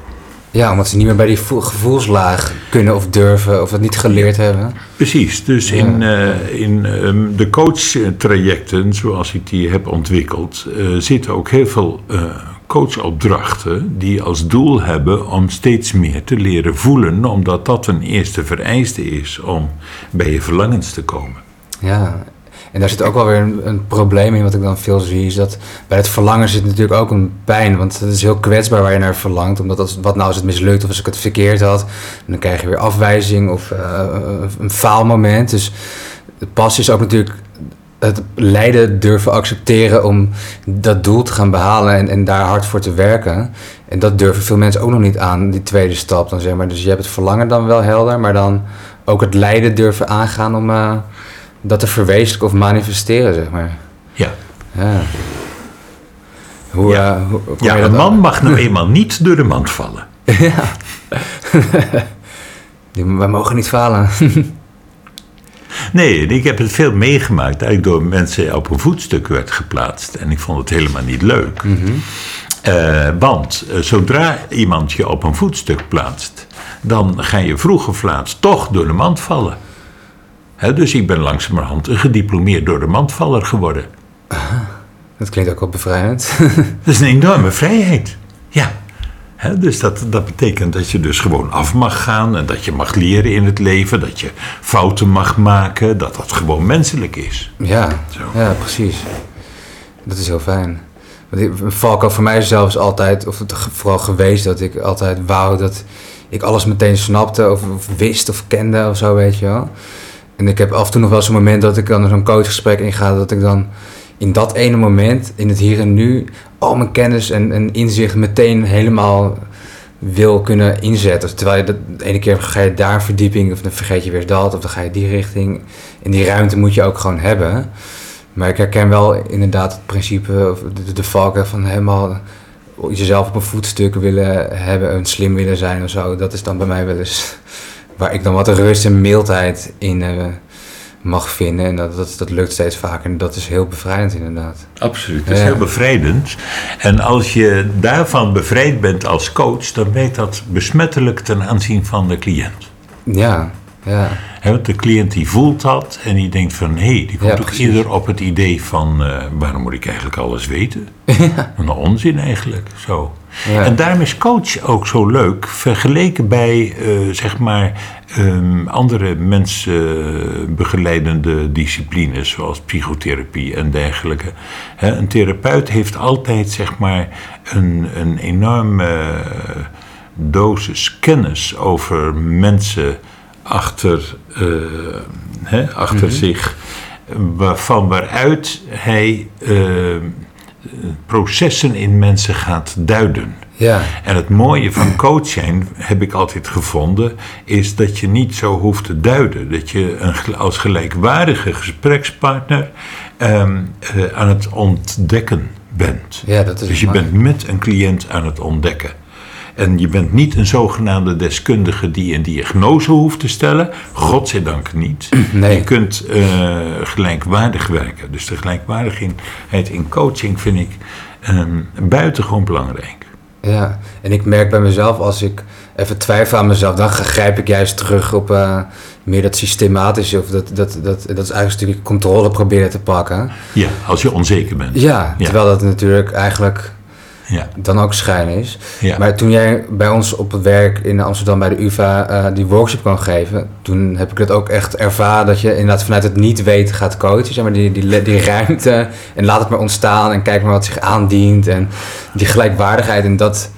Ja, omdat ze niet meer bij die vo- gevoelslaag kunnen of durven of het niet geleerd hebben. Precies, dus in, eh, in ehm, de coachtrajecten zoals ik die heb ontwikkeld, eh, zitten ook heel veel eh, coachopdrachten die als doel hebben om steeds meer te leren voelen, omdat dat een eerste vereiste is om bij je verlangens te komen. Ja, en daar zit ook wel weer een, een probleem in wat ik dan veel zie, is dat bij het verlangen zit natuurlijk ook een pijn, want het is heel kwetsbaar waar je naar verlangt, omdat als, wat nou als het mislukt of als ik het verkeerd had, dan krijg je weer afwijzing of eh, een faalmoment. Dus pas is ook natuurlijk het lijden durven accepteren om dat doel te gaan behalen en, en daar hard voor te werken. En dat durven veel mensen ook nog niet aan, die tweede stap dan zeg maar. Dus je hebt het verlangen dan wel helder, maar dan ook het lijden durven aangaan om eh, dat te verwezenlijken of manifesteren, zeg maar. Ja, Ja. Hoe, Ja. eh, hoe, ja een man mag nou eenmaal niet door de mand vallen. ja. We mogen niet falen. Nee, ik heb het veel meegemaakt ik door mensen op een voetstuk werd geplaatst. En ik vond het helemaal niet leuk. Eh, want eh, zodra iemand je op een voetstuk plaatst, dan ga je vroeg of laat toch door de mand vallen. Hè, dus ik ben langzamerhand een gediplomeerd door de mandvaller geworden. dat klinkt ook wel bevrijdend. Dat is een enorme vrijheid. Ja. Dus dat, dat betekent dat je dus gewoon af mag gaan en dat je mag leren in het leven, dat je fouten mag maken, dat dat gewoon menselijk is. Ja, Zo. ja, precies. Dat is heel fijn. Want ik- Een valkuil voor mij is zelfs altijd, of het vooral geweest, dat ik altijd wou dat ik alles meteen snapte of, of wist of kende of zo, weet je wel. En ik heb af en toe nog wel zo'n moment dat ik dan in zo'n coachgesprek inga, dat ik dan in dat ene moment, in het hier en nu, al mijn kennis en, inzicht meteen helemaal wil kunnen inzetten. Terwijl je dat, de ene keer ga je daar verdieping, of dan vergeet je weer dat, of dan ga je die richting. En die ruimte moet je ook gewoon hebben. Maar ik herken wel inderdaad het principe, of de, de valkuil van helemaal jezelf op een voetstuk willen hebben en slim willen zijn of zo. Dat is dan bij mij wel eens waar ik dan wat rust en mildheid in eh, mag vinden. En dat, dat, dat lukt steeds vaker en dat is heel bevrijdend inderdaad. Absoluut. Dat is Ja. heel bevrijdend. En als je daarvan bevrijd bent als coach, dan werkt dat besmettelijk ten aanzien van de cliënt. Ja, ja, want de cliënt die voelt dat en die denkt van... hé, hey, die komt Ja, ook eerder op het idee van... eh, waarom moet ik eigenlijk alles weten? Een onzin eigenlijk, zo. Ja. En daarom is coach ook zo leuk... vergeleken bij, eh, zeg maar... ehm, andere mensbegeleidende disciplines... zoals psychotherapie en dergelijke. Een therapeut heeft altijd, zeg maar... een, een enorme dosis kennis over mensen achter, eh, achter zich, waarvan waaruit hij eh, processen in mensen gaat duiden. ja, En het mooie van coach zijn, heb ik altijd gevonden, is dat je niet zo hoeft te duiden. Dat je een, als gelijkwaardige gesprekspartner ehm, eh, aan het ontdekken bent. ja, dat is Dus je mooi. bent met een cliënt aan het ontdekken. En je bent niet een zogenaamde deskundige die een diagnose hoeft te stellen. Godzijdank niet. Nee. Je kunt eh, gelijkwaardig werken. Dus de gelijkwaardigheid in coaching vind ik ehm, buitengewoon belangrijk. Ja, en ik merk bij mezelf als ik even twijfel aan mezelf, dan grijp ik juist terug op eh, meer dat systematische. Of dat, dat, dat, dat is eigenlijk stukje controle proberen te pakken. Ja, als je onzeker bent. Ja, Ja. terwijl dat natuurlijk eigenlijk Ja. dan ook schijn is. Ja. Maar toen jij bij ons op het werk in Amsterdam bij de UvA eh, die workshop kwam geven, toen heb ik dat ook echt ervaren dat je inderdaad vanuit het niet weten gaat coachen. Zeg maar die, die, die ruimte en laat het maar ontstaan en kijk maar wat zich aandient en die gelijkwaardigheid en dat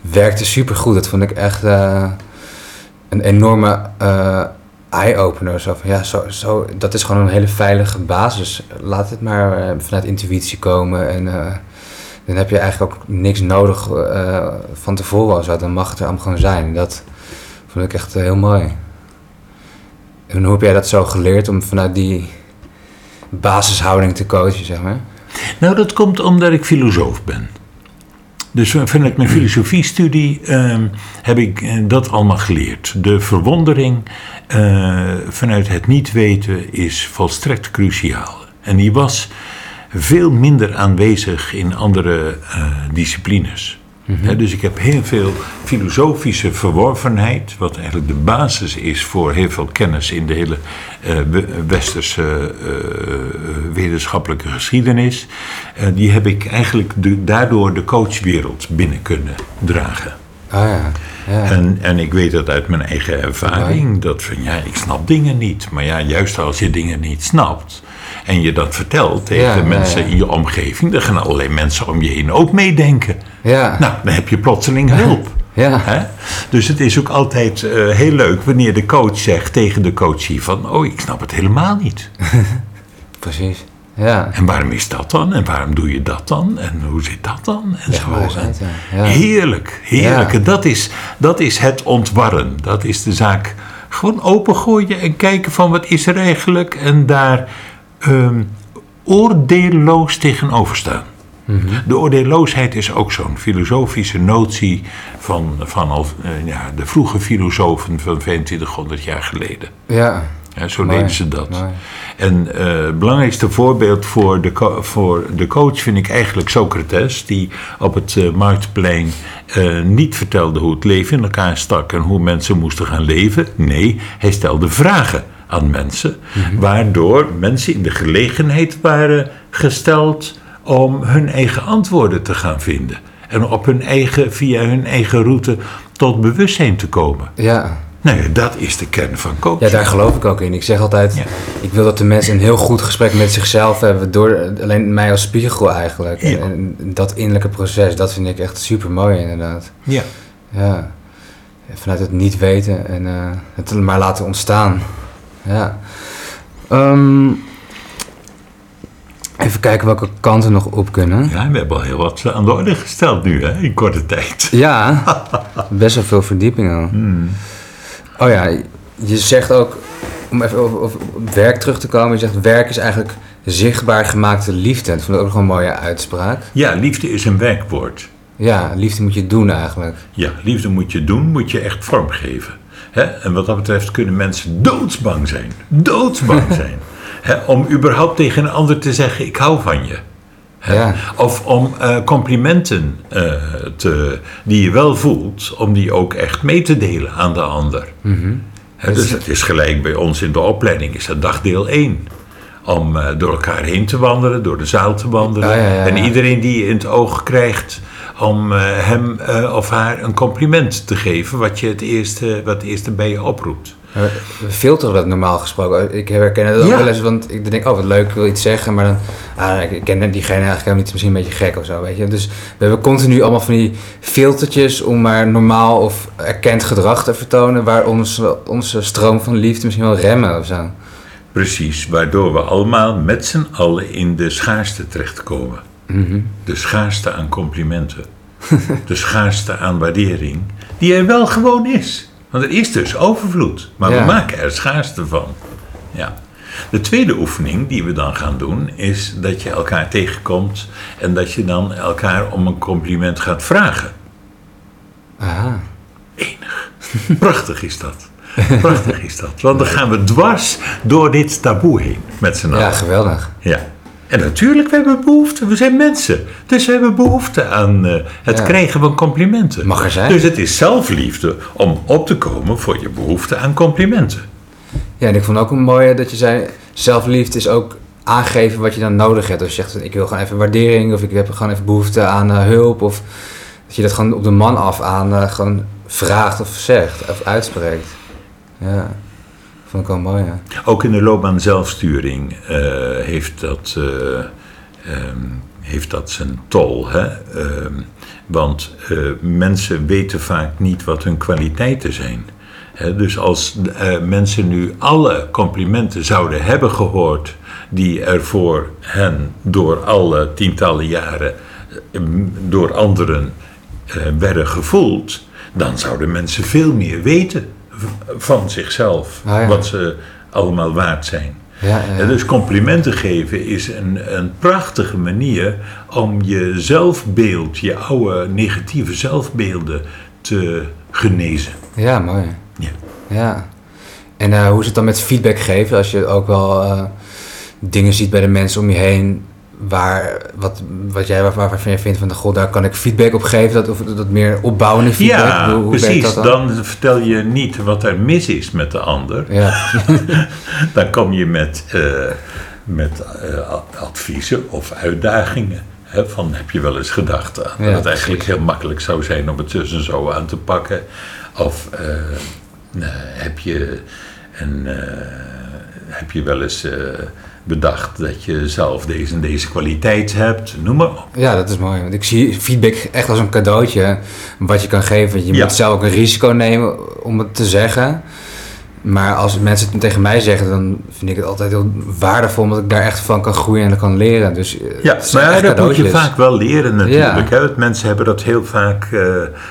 werkte supergoed. Dat vond ik echt, eh, een enorme eh, eye-opener. Zo van, ja, zo, zo, dat is gewoon een hele veilige basis. Laat het maar vanuit intuïtie komen. En dan heb je eigenlijk ook niks nodig eh, van tevoren of zo. Dan mag het er gewoon zijn. Dat vond ik echt eh, heel mooi. En hoe heb jij dat zo geleerd om vanuit die basishouding te coachen, zeg maar? Nou, dat komt omdat ik filosoof ben. Dus vanuit mijn filosofiestudie ehm, heb ik eh, dat allemaal geleerd. De verwondering eh, vanuit het niet weten is volstrekt cruciaal. En die was veel minder aanwezig in andere eh, disciplines. Hè, dus ik heb heel veel filosofische verworvenheid, wat eigenlijk de basis is voor heel veel kennis in de hele eh, we- westerse eh, wetenschappelijke geschiedenis. Die heb ik eigenlijk de- daardoor de coachwereld binnen kunnen dragen. Ah ja, ja. En, en ik weet dat uit mijn eigen ervaring, dat van ja, ik snap dingen niet. Maar ja, juist als je dingen niet snapt en je dat vertelt tegen Ja, mensen ja. in je omgeving, dan gaan allerlei mensen om je heen ook meedenken. ja. Nou, dan heb je plotseling hulp. Ja. Hè? Dus het is ook altijd eh, heel leuk wanneer de coach zegt tegen de coachie van... oh, ik snap het helemaal niet. precies. Ja. En waarom is dat dan? En waarom doe je dat dan? En hoe zit dat dan? En zo. ja. Heerlijk, heerlijk. En dat is, dat is het ontwarren. Dat is de zaak. Gewoon opengooien en kijken van wat is er eigenlijk... en daar ehm, oordeelloos tegenover staan. Mhm. De oordeelloosheid is ook zo'n filosofische notie van, van al, eh, ja, de vroege filosofen van 2500 jaar geleden. Ja. Ja, zo deden ze dat. mooi. En eh, het belangrijkste voorbeeld voor de, voor de coach vind ik eigenlijk Socrates, die op het eh, marktplein eh, niet vertelde hoe het leven in elkaar stak en hoe mensen moesten gaan leven. Nee, hij stelde vragen aan mensen, waardoor mensen in de gelegenheid waren gesteld om hun eigen antwoorden te gaan vinden. En op hun eigen, via hun eigen route tot bewustzijn te komen. Ja. Ja, dat is de kern van coaching. Ja, daar geloof ik ook in. Ik zeg altijd, Ja. ik wil dat de mensen een heel goed gesprek met zichzelf hebben, door alleen mij als spiegel eigenlijk. Ja. En, en dat innerlijke proces, dat vind ik echt super mooi inderdaad. Ja. Ja. Vanuit het niet weten en eh, het maar laten ontstaan. Ja. Ehm, even kijken welke kanten nog op kunnen. Ja, we hebben al heel wat aan de orde gesteld nu, hè, in korte tijd. Ja, best wel veel verdieping al. Oh ja, je zegt ook, om even op werk terug te komen, je zegt werk is eigenlijk zichtbaar gemaakte liefde. Dat vond ik ook nog een mooie uitspraak. Ja, liefde is een werkwoord. Ja, liefde moet je doen eigenlijk. Ja, liefde moet je doen, moet je echt vormgeven. En wat dat betreft kunnen mensen doodsbang zijn. Doodsbang zijn. Om überhaupt tegen een ander te zeggen, ik hou van je. Ja. Of om eh, complimenten eh, te, die je wel voelt, om die ook echt mee te delen aan de ander. Hè, dus het is gelijk bij ons in de opleiding, is dat dagdeel 1. Om eh, door elkaar heen te wandelen, door de zaal te wandelen. Ja, ja, ja, en iedereen die je in het oog krijgt, om eh, hem eh, of haar een compliment te geven, wat, je het eerste, wat het eerste bij je oproept. We filteren dat normaal gesproken. Ik herken het ook wel eens, want ik denk, oh wat leuk, ik wil iets zeggen, maar dan, ah, ik ken diegene eigenlijk helemaal niet, misschien een beetje gek of zo, weet je. Dus we hebben continu allemaal van die filtertjes om maar normaal of erkend gedrag te vertonen, waar onze, onze stroom van liefde misschien wel remmen of zo. Precies, waardoor we allemaal met z'n allen in de schaarste terechtkomen. De schaarste aan complimenten. de schaarste aan waardering. Die er wel gewoon is. Want er is dus overvloed. Maar Ja. we maken er schaarste van. Ja. De tweede oefening die we dan gaan doen is dat je elkaar tegenkomt en dat je dan elkaar om een compliment gaat vragen. Aha. Enig. Prachtig is dat. Prachtig is dat. Want dan gaan we dwars door dit taboe heen met z'n allen. Ja, geweldig. Ja. En natuurlijk, we hebben behoefte. We zijn mensen. Dus we hebben behoefte aan eh, het Ja. krijgen van complimenten. Mag er zijn. Dus het is zelfliefde om op te komen voor je behoefte aan complimenten. Ja, en ik vond ook een mooie dat je zei, zelfliefde is ook aangeven wat je dan nodig hebt. Als je zegt, ik wil gewoon even waardering of ik heb gewoon even behoefte aan eh, hulp. Of dat je dat gewoon op de man af aan eh, gewoon vraagt of zegt of uitspreekt. Ja, vond ik mooi, ja. Ook in de loopbaan zelfsturing eh, heeft, dat, eh, ehm, heeft dat zijn tol. Hè? Ehm, want eh, mensen weten vaak niet wat hun kwaliteiten zijn. Hè, dus als mensen nu alle complimenten zouden hebben gehoord die er voor hen door alle tientallen jaren door anderen werden gevoeld, dan zouden mensen veel meer weten van zichzelf, Ah, ja. wat ze allemaal waard zijn. Ja, ja. Dus complimenten geven is een, een prachtige manier om je zelfbeeld, je oude negatieve zelfbeelden te genezen. ja mooi. Ja. Ja. En eh, hoe is het dan met feedback geven? Als je ook wel eh, dingen ziet bij de mensen om je heen. Waar, wat, wat jij waar- waarvan je vindt van, god, daar kan ik feedback op geven. Dat, of dat meer opbouwende feedback. Ja, hoe, precies. dat dan? Dan vertel je niet wat er mis is met de ander. Ja. Dan kom je met, eh, met eh, adviezen of uitdagingen. Hè, van heb je wel eens gedacht aan Ja, dat het eigenlijk heel makkelijk zou zijn om het zus en zo aan te pakken? Of eh, heb, je een, heb je wel eens bedacht dat je zelf deze en deze kwaliteit hebt? Noem maar op. ja, dat is mooi. Want ik zie feedback echt als een cadeautje. Wat je kan geven. Je Ja. moet zelf ook een risico nemen om het te zeggen. Maar als mensen het tegen mij zeggen, dan vind ik het altijd heel waardevol. Omdat ik daar echt van kan groeien en kan leren. Dus eh, Ja, maar echt dat moet je vaak wel leren natuurlijk. Ja. Hè? Want mensen hebben dat heel vaak eh,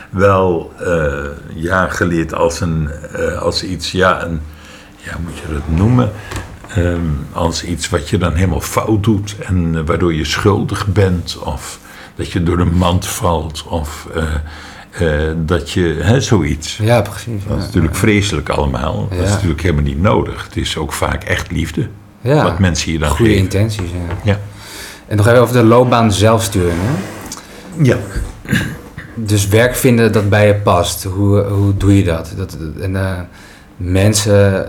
wel eh, ja, geleerd als, een, als iets, ja, een, ja, hoe moet je dat noemen? Ehm, als iets wat je dan helemaal fout doet en eh, waardoor je schuldig bent of dat je door de mand valt of eh, eh, dat je, hè, zoiets. Ja, precies. Dat is ja. natuurlijk vreselijk allemaal. Dat is natuurlijk helemaal niet nodig. Het is ook vaak echt liefde wat mensen je dan Goede geven. intenties, ja. Ja. En nog even over de loopbaan zelfsturing. Hè? ja. Dus werk vinden dat bij je past. Hoe, hoe doe je dat? dat en mensen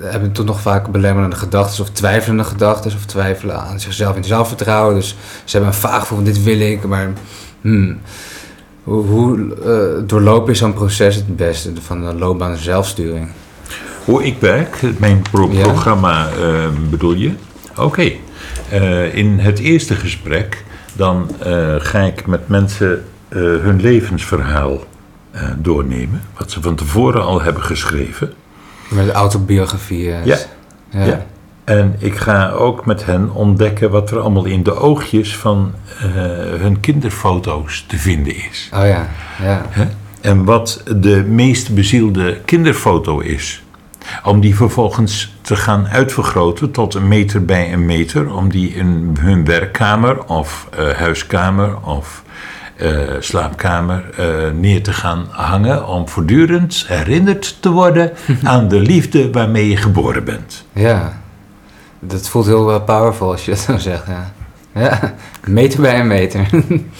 hebben toch nog vaak belemmerende gedachten of twijfelende gedachten of twijfelen aan zichzelf in zelfvertrouwen. Dus ze hebben een vaag gevoel van dit wil ik, maar hmm, hoe, hoe eh, doorloop je zo'n proces het beste van de loopbaan zelfsturing? Hoe ik werk, mijn pro- Ja. programma eh, bedoel je? Oké. Eh, in het eerste gesprek dan ga ik met mensen hun levensverhaal doornemen. Wat ze van tevoren al hebben geschreven. Met de autobiografie. eh, Ja. ja. Ja. En ik ga ook met hen ontdekken wat er allemaal in de oogjes van eh, hun kinderfoto's te vinden is. Oh ja, ja. Hè? En wat de meest bezielde kinderfoto is. Om die vervolgens te gaan uitvergroten tot een meter bij een meter. Om die in hun werkkamer of eh, huiskamer of slaapkamer eh, neer te gaan hangen. Om voortdurend herinnerd te worden aan de liefde waarmee je geboren bent. Ja, dat voelt heel eh, powerful als je dat zo zegt. Ja, ja. meter bij een meter.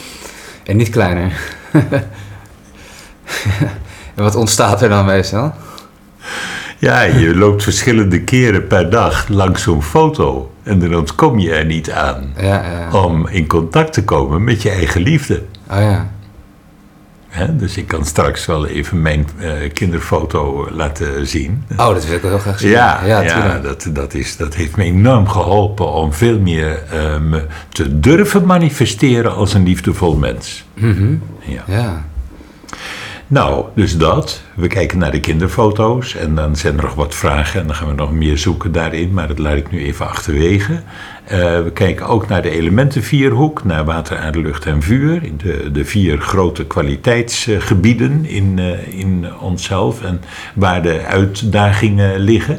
en niet kleiner. en wat ontstaat er dan meestal? Ja, je loopt verschillende keren per dag langs zo'n foto. En dan ontkom je er niet aan. Ja, ja. Om in contact te komen met je eigen liefde. Oh ja. Hè, dus ik kan straks wel even mijn eh, kinderfoto laten zien. Oh, dat wil ik wel heel graag zien. Ja, ja, dat, dat, is, dat heeft me enorm geholpen om veel meer eh, te durven manifesteren als een liefdevol mens. Mhm. Ja. Ja. Nou, dus dat. We kijken naar de kinderfoto's en dan zijn er nog wat vragen en dan gaan we nog meer zoeken daarin, maar dat laat ik nu even achterwege. Eh, we kijken ook naar de elementenvierhoek, naar water, aarde, lucht en vuur. De, de vier grote kwaliteitsgebieden in, eh, in onszelf en waar de uitdagingen liggen.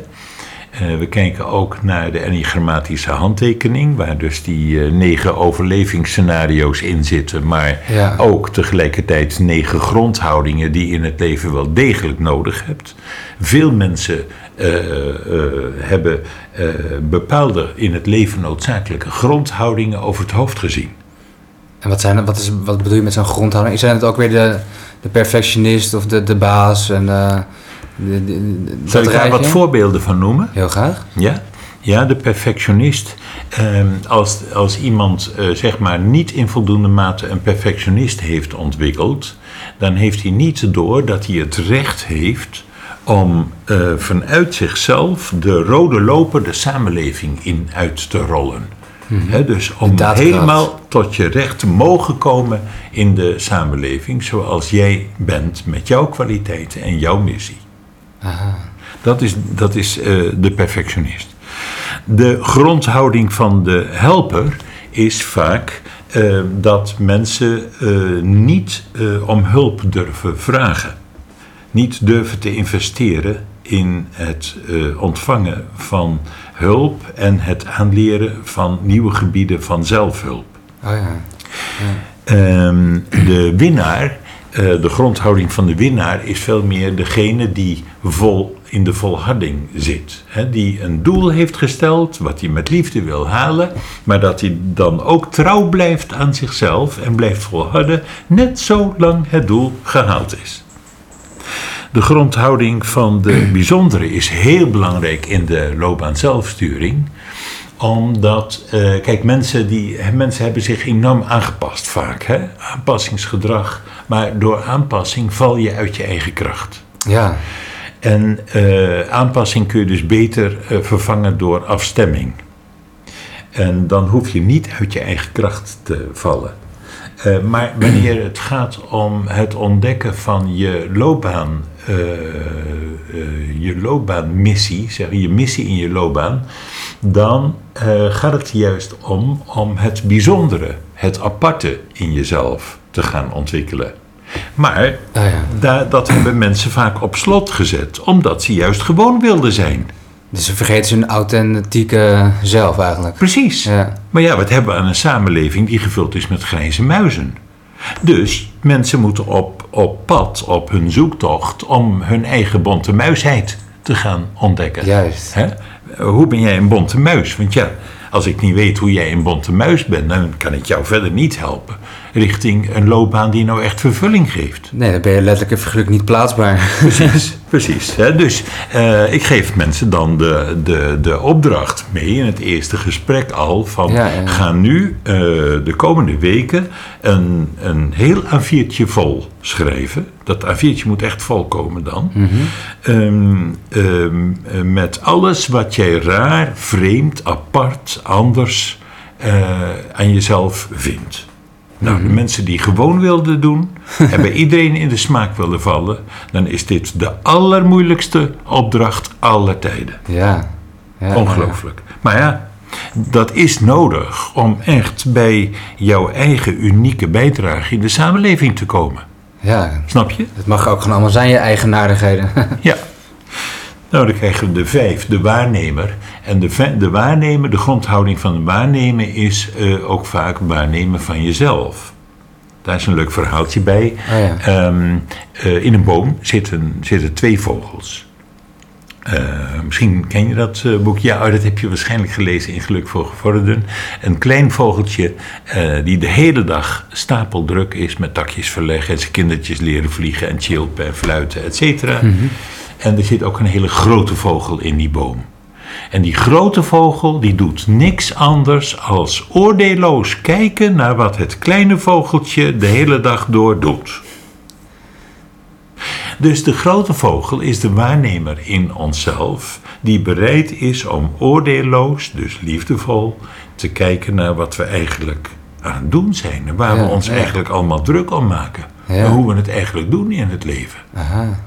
Eh, we kijken ook naar de enigrammatische handtekening, waar dus die eh, negen overlevingsscenario's in zitten, maar Ja. ook tegelijkertijd negen grondhoudingen die je in het leven wel degelijk nodig hebt. Veel mensen eh, hebben bepaalde in het leven noodzakelijke grondhoudingen over het hoofd gezien. En wat, zijn, wat, is, wat bedoel je met zo'n grondhouding? Zijn het ook weer de, de perfectionist of de, de baas? En, de, de, de- Zal ik daar wat voorbeelden van noemen? Heel graag. Ja, ja de perfectionist. ehm, als, als iemand eh, zeg maar niet in voldoende mate een perfectionist heeft ontwikkeld, dan heeft hij niet door dat hij het recht heeft om eh, vanuit zichzelf de rode loper de samenleving in uit te rollen. Hè, dus om helemaal tot je recht te mogen komen in de samenleving zoals jij bent met jouw kwaliteiten en jouw missie. Aha. Dat is, dat is eh, de perfectionist. De grondhouding van de helper is vaak eh, dat mensen eh, niet om hulp durven vragen. Niet durven te investeren in het ontvangen van hulp en het aanleren van nieuwe gebieden van zelfhulp. Oh ja. Ehm, de winnaar, de grondhouding van de winnaar is veel meer degene die vol in de volharding zit. Hè, die een doel heeft gesteld, wat hij met liefde wil halen, maar dat hij dan ook trouw blijft aan zichzelf en blijft volharden, net zolang het doel gehaald is. De grondhouding van de bijzondere is heel belangrijk in de loopbaan zelfsturing omdat, eh, kijk, mensen, die, mensen hebben zich enorm aangepast vaak. Hè? Aanpassingsgedrag. Maar door aanpassing val je uit je eigen kracht. Ja. En eh, aanpassing kun je dus beter eh, vervangen door afstemming. En dan hoef je niet uit je eigen kracht te vallen. Eh, maar wanneer het gaat om het ontdekken van je loopbaan, eh, eh, je loopbaanmissie, zeg, je missie in je loopbaan, dan gaat het juist om, om het bijzondere, het aparte in jezelf te gaan ontwikkelen. Maar Ah ja. da- dat hebben mensen vaak op slot gezet, omdat ze juist gewoon wilden zijn. Dus ze vergeten zijn authentieke zelf eigenlijk. Precies. Ja. Maar ja, wat hebben we aan een samenleving die gevuld is met grijze muizen? Dus mensen moeten op, op pad, op hun zoektocht, om hun eigen bonte muisheid te gaan ontdekken. Juist. Hè? Hoe ben jij een bonte muis? Want ja, als ik niet weet hoe jij een bonte muis bent, dan kan ik jou verder niet helpen richting een loopbaan die nou echt vervulling geeft. Nee, dan ben je letterlijk en figuurlijk niet plaatsbaar. Precies, precies. Hè? Dus eh, ik geef mensen dan de, de, de opdracht mee in het eerste gesprek al van Ja, ja. ga nu eh, de komende weken een, een heel A4'tje vol schrijven. Dat A4'tje moet echt vol komen dan. Ehm, ehm, eh, met alles wat jij raar, vreemd, apart, anders eh, aan jezelf vindt. Nou, de mensen die gewoon wilden doen en bij iedereen in de smaak wilden vallen, dan is dit de allermoeilijkste opdracht aller tijden. Ja. ja Ongelooflijk. Maar ja, dat is nodig om echt bij jouw eigen unieke bijdrage in de samenleving te komen. Ja. Snap je? Het mag ook gewoon allemaal zijn, je eigenaardigheden. Ja. Nou, dan krijgen we de vijf, de waarnemer. En de, de waarnemer, de grondhouding van de waarnemer is eh, ook vaak waarnemen van jezelf. Daar is een leuk verhaaltje bij. Oh ja. Ehm, eh, in een boom zitten, zitten twee vogels. Eh, misschien ken je dat eh, boek. Ja, oh, dat heb je waarschijnlijk gelezen in Geluk voor Gevorderden. Een klein vogeltje die de hele dag stapeldruk is met takjes verleggen... en zijn kindertjes leren vliegen en chilpen en fluiten, et cetera. En er zit ook een hele grote vogel in die boom. En die grote vogel die doet niks anders als oordeelloos kijken naar wat het kleine vogeltje de hele dag door doet. Dus de grote vogel is de waarnemer in onszelf die bereid is om oordeelloos, dus liefdevol, te kijken naar wat we eigenlijk aan het doen zijn. En waar Ja, we ons ja. eigenlijk allemaal druk om maken. Ja. En hoe we het eigenlijk doen in het leven. Aha.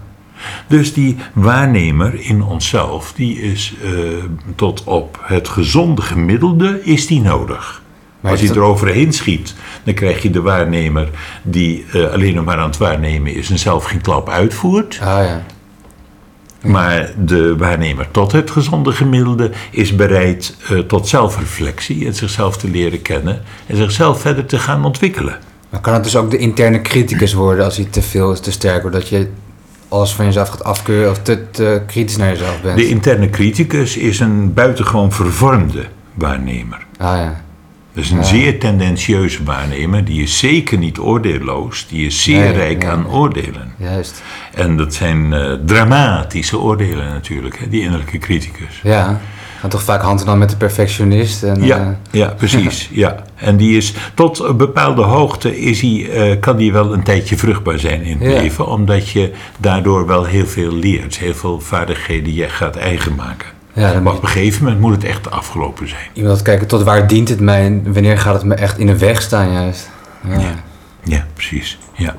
Dus die waarnemer in onszelf, die is eh, tot op het gezonde gemiddelde, is die nodig. Maar Als hij dat- eroverheen schiet, dan krijg je de waarnemer die eh, alleen nog maar aan het waarnemen is en zelf geen klap uitvoert. Ah ja. Maar de waarnemer tot het gezonde gemiddelde is bereid eh, tot zelfreflectie en zichzelf te leren kennen en zichzelf verder te gaan ontwikkelen. Maar kan het dus ook de interne criticus worden als hij te veel is, te sterk wordt? Dat je alles van jezelf gaat afkeuren of te, te kritisch naar jezelf bent? De interne criticus is een buitengewoon vervormde waarnemer. Ah ja. Dat is een zeer tendentieuze waarnemer. Die is zeker niet oordeelloos. Die is zeer Nee, rijk nee, aan nee. oordelen. Juist. En dat zijn eh, dramatische oordelen natuurlijk, hè, die innerlijke criticus. Ja. Gaat toch vaak hand in hand met de perfectionist. En, Ja, eh, ja, precies. Ja. En die is tot een bepaalde hoogte is hij, eh, kan die wel een tijdje vruchtbaar zijn in het Ja. leven, omdat je daardoor wel heel veel leert, heel veel vaardigheden je gaat eigen maken. ja, dan Maar moet op een gegeven moment moet het echt afgelopen zijn. je iemand kijken tot waar dient het mij en wanneer gaat het me echt in de weg staan juist. Ja. Ja. Ja, precies. Ja.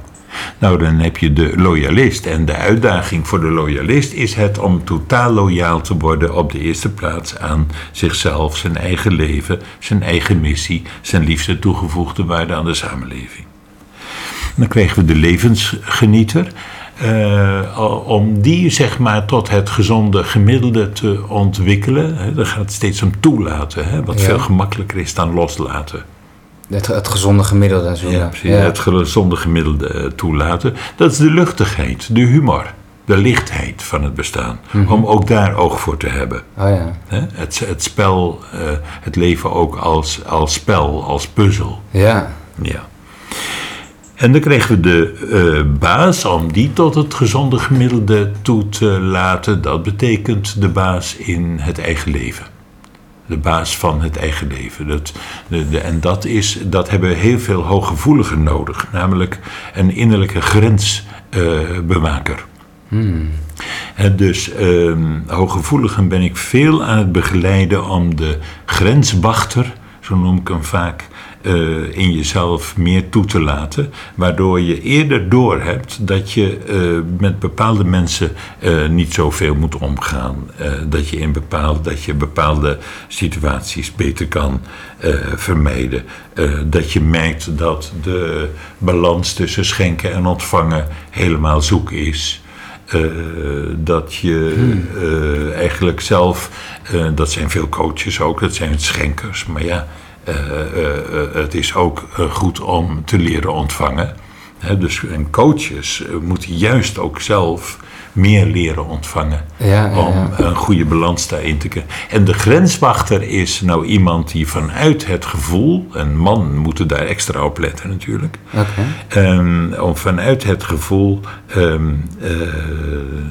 Nou, dan heb je de loyalist. En de uitdaging voor de loyalist is het om totaal loyaal te worden op de eerste plaats aan zichzelf, zijn eigen leven, zijn eigen missie, zijn liefste toegevoegde waarde aan de samenleving. Dan krijgen we de levensgenieter. Uh, om die zeg maar tot het gezonde gemiddelde te ontwikkelen. Hè, dan gaat het steeds om toelaten, hè, wat Ja. veel gemakkelijker is dan loslaten. Het, het gezonde gemiddelde en zo. Ja, precies. Het gezonde gemiddelde eh, toelaten. Dat is de luchtigheid, de humor, de lichtheid van het bestaan. Om ook daar oog voor te hebben. Oh ja. Het, het spel, eh, het leven ook als, als spel, als puzzel. Ja. Ja. En dan kregen we de eh, baas om die tot het gezonde gemiddelde toe te laten. Dat betekent de baas in het eigen leven. De baas van het eigen leven. Dat, de, de, en dat, is, dat hebben heel veel hooggevoeligen nodig. Namelijk een innerlijke grensbewaker. En dus ehm hooggevoeligen ben ik veel aan het begeleiden om de grenswachter, zo noem ik hem vaak, eh, in jezelf meer toe te laten. Waardoor je eerder doorhebt dat je eh, met bepaalde mensen eh, niet zoveel moet omgaan. Dat, je in bepaald, dat je bepaalde situaties beter kan vermijden. Dat je merkt dat de balans tussen schenken en ontvangen helemaal zoek is. Dat je eh, eigenlijk zelf, dat zijn veel coaches ook, dat zijn schenkers, maar ja, het is ook eh, goed om te leren ontvangen. Dus en coaches eh, moeten juist ook zelf meer leren ontvangen Ja, ja, om een goede balans daarin te krijgen. En de grenswachter is nou iemand die vanuit het gevoel, en man moeten daar extra op letten natuurlijk, Oké. Ehm, om vanuit het gevoel, ehm, eh,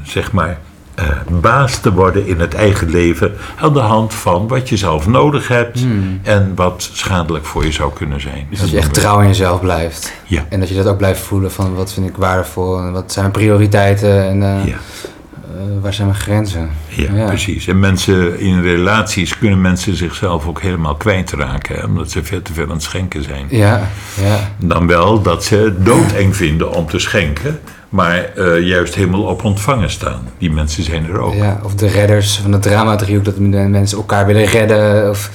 zeg maar, eh, baas te worden in het eigen leven aan de hand van wat je zelf nodig hebt en wat schadelijk voor je zou kunnen zijn. Dus dat je echt trouw in jezelf blijft. Ja. En dat je dat ook blijft voelen van wat vind ik waardevol en wat zijn mijn prioriteiten en eh, Ja, eh, waar zijn mijn grenzen. ja, precies. En mensen in relaties kunnen mensen zichzelf ook helemaal kwijtraken, hè, omdat ze veel te veel aan het schenken zijn. Ja, ja. Dan wel dat ze het doodeng vinden om te schenken, maar eh, juist helemaal op ontvangen staan. Die mensen zijn er ook. Ja, of de redders van het drama-driehoek, dat de mensen elkaar willen redden of,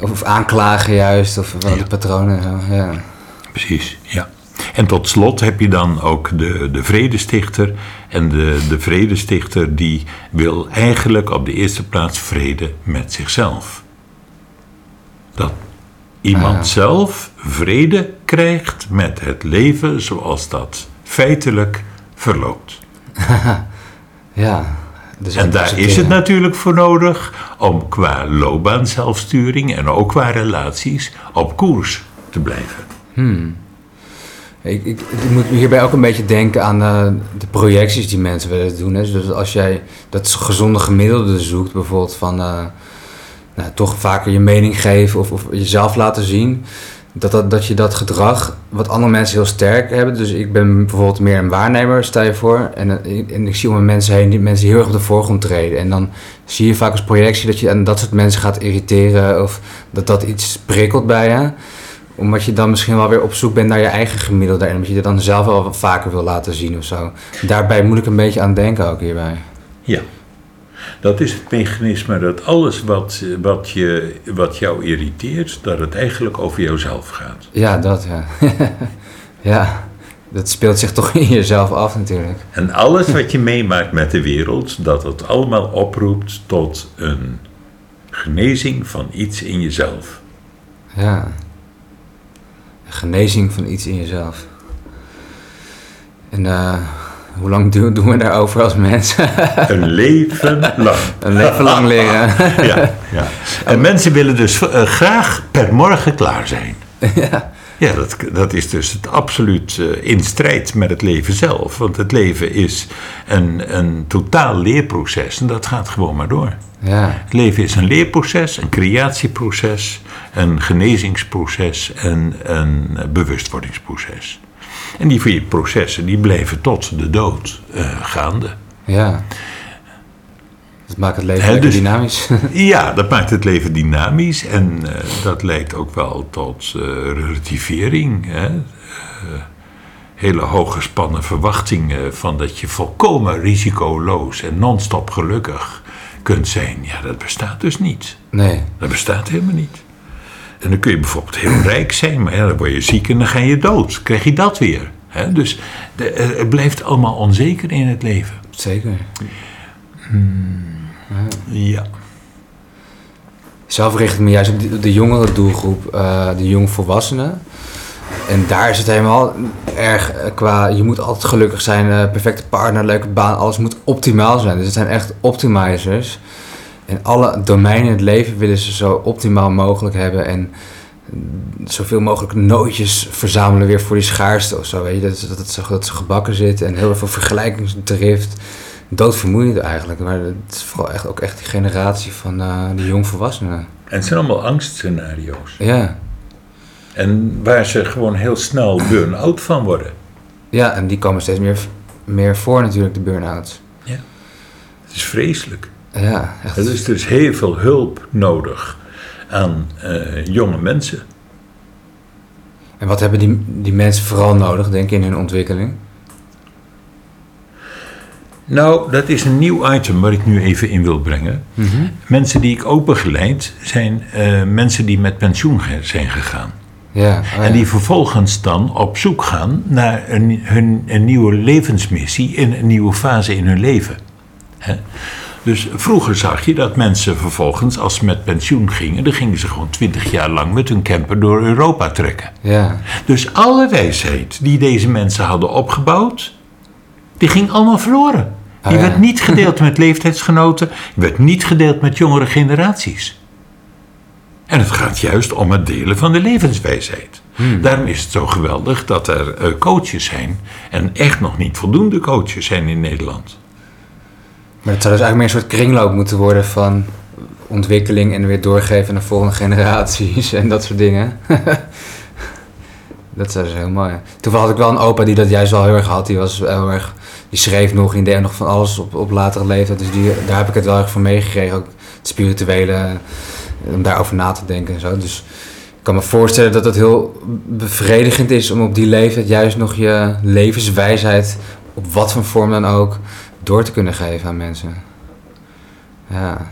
of aanklagen juist, of wel die patronen. Ja. Precies, ja. En tot slot heb je dan ook de, de vredestichter. En de, de vredestichter die wil eigenlijk op de eerste plaats vrede met zichzelf. Dat iemand Ah. zelf vrede krijgt met het leven zoals dat feitelijk verloopt. ja. Dus En daar is het natuurlijk voor nodig om qua loopbaanzelfsturing en ook qua relaties op koers te blijven. Ik, ik, ik moet hierbij ook een beetje denken aan eh, de projecties die mensen willen doen. Hè. Dus als jij dat gezonde gemiddelde zoekt, bijvoorbeeld van eh, nou, toch vaker je mening geven of, of jezelf laten zien. Dat, dat, dat je dat gedrag, wat andere mensen heel sterk hebben. Dus ik ben bijvoorbeeld meer een waarnemer, stel je voor. En, eh, en ik zie om me mensen heen die mensen heel erg op de voorgrond treden. En dan zie je vaak als projectie dat je aan dat soort mensen gaat irriteren. Of dat dat iets prikkelt bij je omdat je dan misschien wel weer op zoek bent naar je eigen gemiddelde. En omdat je het dan zelf wel vaker wil laten zien of zo. Daarbij moet ik een beetje aan denken ook hierbij. Ja. Dat is het mechanisme dat alles wat, wat, je, wat jou irriteert, dat het eigenlijk over jouzelf gaat. Ja, dat ja. ja, dat speelt zich toch in jezelf af natuurlijk. En alles wat je meemaakt met de wereld, dat het allemaal oproept tot een genezing van iets in jezelf. Ja. Genezing van iets in jezelf. En eh, hoe lang doen, doen we daarover als mensen? Een leven lang. een leven lang leren. Ja, ja. En mensen willen dus eh, graag per morgen klaar zijn. ja. Ja, dat, dat is dus het absoluut eh, in strijd met het leven zelf. Want het leven is een, een totaal leerproces en dat gaat gewoon maar door. ja. Het leven is een leerproces, een creatieproces, een genezingsproces en een bewustwordingsproces. En die vier processen die blijven tot de dood eh, gaande. Ja. Dat maakt het leven dus- dynamisch. Ja, dat maakt het leven dynamisch en eh, dat leidt ook wel tot eh, relativering. Hè? Hele hooggespannen verwachtingen van dat je volkomen risicoloos en non-stop gelukkig kunt zijn. Ja, dat bestaat dus niet. Nee. Dat bestaat helemaal niet. En dan kun je bijvoorbeeld heel rijk zijn, maar ja, dan word je ziek en dan ga je dood. Krijg je dat weer. Hè? Dus de, eh, het blijft allemaal onzeker in het leven. Zeker. Ja. Zelf richt ik me juist op de, jongere doelgroep, eh, de jongvolwassenen. En daar is het helemaal erg eh, qua, je moet altijd gelukkig zijn, perfecte partner, leuke baan, alles moet optimaal zijn. Dus het zijn echt optimizers. En alle domeinen in het leven willen ze zo optimaal mogelijk hebben en zoveel mogelijk nootjes verzamelen weer voor die schaarste of zo. Weet je? Dat, ze- dat, het zo, dat ze gebakken zitten en heel veel vergelijkingsdrift. Doodvermoeiend eigenlijk, maar het is vooral echt, ook echt die generatie van eh de jongvolwassenen. En het zijn allemaal angstscenario's. Ja. En waar ze gewoon heel snel burn-out van worden. ja, en die komen steeds meer, meer voor natuurlijk, de burn-outs. Het is vreselijk. Ja, echt. Dus er is heel veel hulp nodig aan eh, jonge mensen. En wat hebben die, die mensen vooral nodig, denk je, in hun ontwikkeling? Nou, dat is een nieuw item waar ik nu even in wil brengen. Mensen die ik ook begeleid zijn eh, mensen die met pensioen zijn gegaan. Ja, oh En die vervolgens dan op zoek gaan naar een, hun, een nieuwe levensmissie in een nieuwe fase in hun leven. Hè? Dus vroeger zag je dat mensen vervolgens, als ze met pensioen gingen, dan gingen ze gewoon twintig jaar lang met hun camper door Europa trekken. Ja, Dus alle wijsheid die deze mensen hadden opgebouwd, die ging allemaal verloren. Die Ah, ja. werd niet gedeeld met leeftijdsgenoten, die werd niet gedeeld met jongere generaties. En het gaat juist om het delen van de levenswijsheid. Hmm. Daarom is het zo geweldig dat er eh, coaches zijn, en echt nog niet voldoende coaches zijn in Nederland. Maar het zou dus eigenlijk meer een soort kringloop moeten worden van ontwikkeling en weer doorgeven naar volgende generaties en dat soort dingen. dat is dus heel mooi. Toevallig had ik wel een opa die dat juist wel heel erg had. Die was heel erg, die schreef nog in de nog van alles op, op latere leeftijd. Dus die, daar heb ik het wel erg van meegekregen. Ook het spirituele, om daarover na te denken en zo. Dus ik kan me voorstellen dat het heel bevredigend is om op die leeftijd juist nog je levenswijsheid, op wat voor vorm dan ook, door te kunnen geven aan mensen. Ja,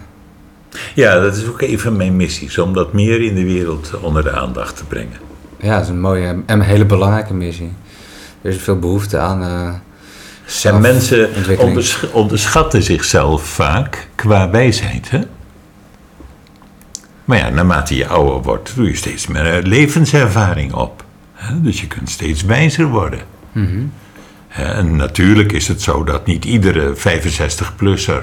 Ja, dat is ook een van mijn missies, om dat meer in de wereld onder de aandacht te brengen. ja dat is een mooie en een hele belangrijke missie. Er is veel behoefte aan. eh En mensen onderschatten zichzelf vaak qua wijsheid. Hè? Maar ja, naarmate je ouder wordt, doe je steeds meer eh, levenservaring op. Hè? Dus je kunt steeds wijzer worden. Hè, En natuurlijk is het zo dat niet iedere 65-plusser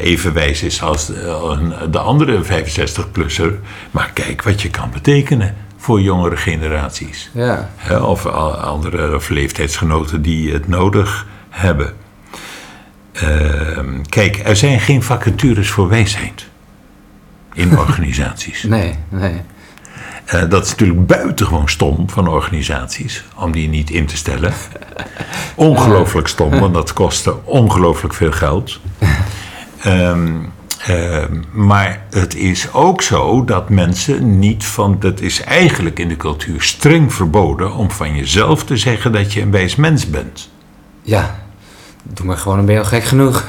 even wijs is als de, een- de andere 65-plusser. Maar kijk wat je kan betekenen voor jongere generaties. Ja, of andere of leeftijdsgenoten die het nodig hebben. Ehm, kijk, er zijn geen vacatures voor wijsheid in organisaties. nee, nee. Eh, dat is natuurlijk buitengewoon stom van organisaties om die niet in te stellen. Ongelooflijk stom, want dat kostte ongelooflijk veel geld. Ehm, ehm, maar het is ook zo dat mensen niet van. Dat is eigenlijk in de cultuur streng verboden om van jezelf te zeggen dat je een wijs mens bent. Ja, doe maar gewoon, dan ben je al gek genoeg.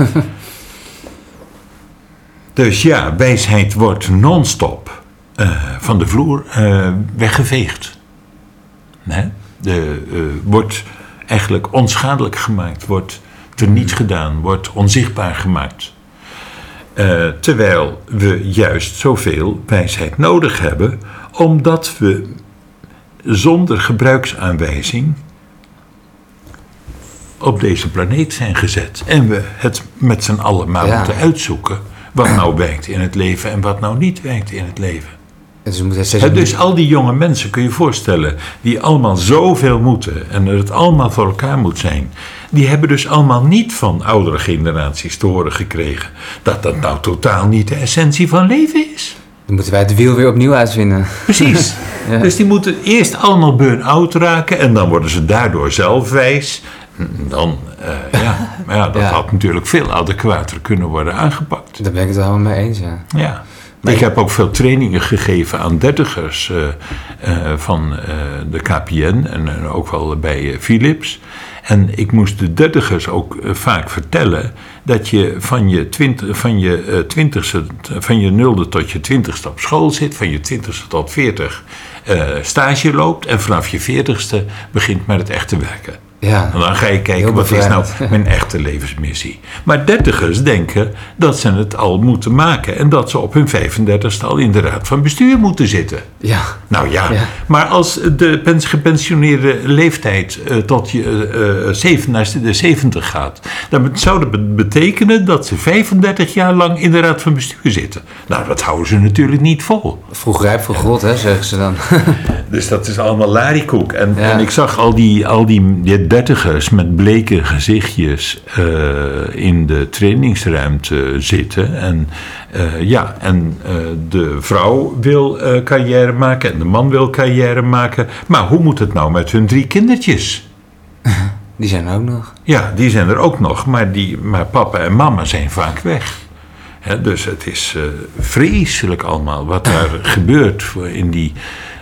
Dus ja, wijsheid wordt non-stop eh, van de vloer eh, weggeveegd. Nee? De, eh, wordt eigenlijk onschadelijk gemaakt, wordt teniet gedaan, wordt onzichtbaar gemaakt. Terwijl we juist zoveel wijsheid nodig hebben, omdat we zonder gebruiksaanwijzing op deze planeet zijn gezet. En we het met z'n allen maar Ja. moeten uitzoeken wat nou werkt in het leven en wat nou niet werkt in het leven. Dus dus al die jonge mensen, kun je je voorstellen, die allemaal zoveel moeten en dat het allemaal voor elkaar moet zijn, die hebben dus allemaal niet van oudere generaties te horen gekregen dat dat nou totaal niet de essentie van leven is. Dan moeten wij het wiel weer opnieuw uitvinden. Precies. Ja. Dus die moeten eerst allemaal burn-out raken en dan worden ze daardoor zelf wijs. Dan, eh, ja, maar ja, dat Ja. had natuurlijk veel adequater kunnen worden aangepakt. Daar ben ik het helemaal mee eens, ja. Ja. Ik heb ook veel trainingen gegeven aan dertigers uh, uh, van uh, de KPN en ook wel bij Philips. En ik moest de dertigers ook vaak vertellen dat je van je, twint, van, je, twintigste, van je nulde tot je twintigste op school zit, van je twintigste tot veertig stage loopt en vanaf je veertigste begint met het echte werken. Ja. En dan ga je kijken, wat is nou mijn echte levensmissie? Maar dertigers denken dat ze het al moeten maken. En dat ze op hun 35ste al in de raad van bestuur moeten zitten. Ja. Nou ja, maar als de gepensioneerde leeftijd uh, tot je uh, naar de 70 gaat... dan zou dat betekenen dat ze 35 jaar lang in de raad van bestuur zitten. Nou, dat houden ze natuurlijk niet vol. Vroeg rijp voor God, hè, zeggen ze dan. dus dat is allemaal larikoek. En, en ik zag al die... Al die, die dertigers met bleke gezichtjes uh, in de trainingsruimte zitten. En uh, ja, en uh, de vrouw wil carrière maken en de man wil carrière maken. Maar hoe moet het nou met hun drie kindertjes? Die zijn er ook nog. Ja, die zijn er ook nog, maar, die, maar papa en mama zijn vaak weg. dus het is vreselijk allemaal wat daar gebeurt in die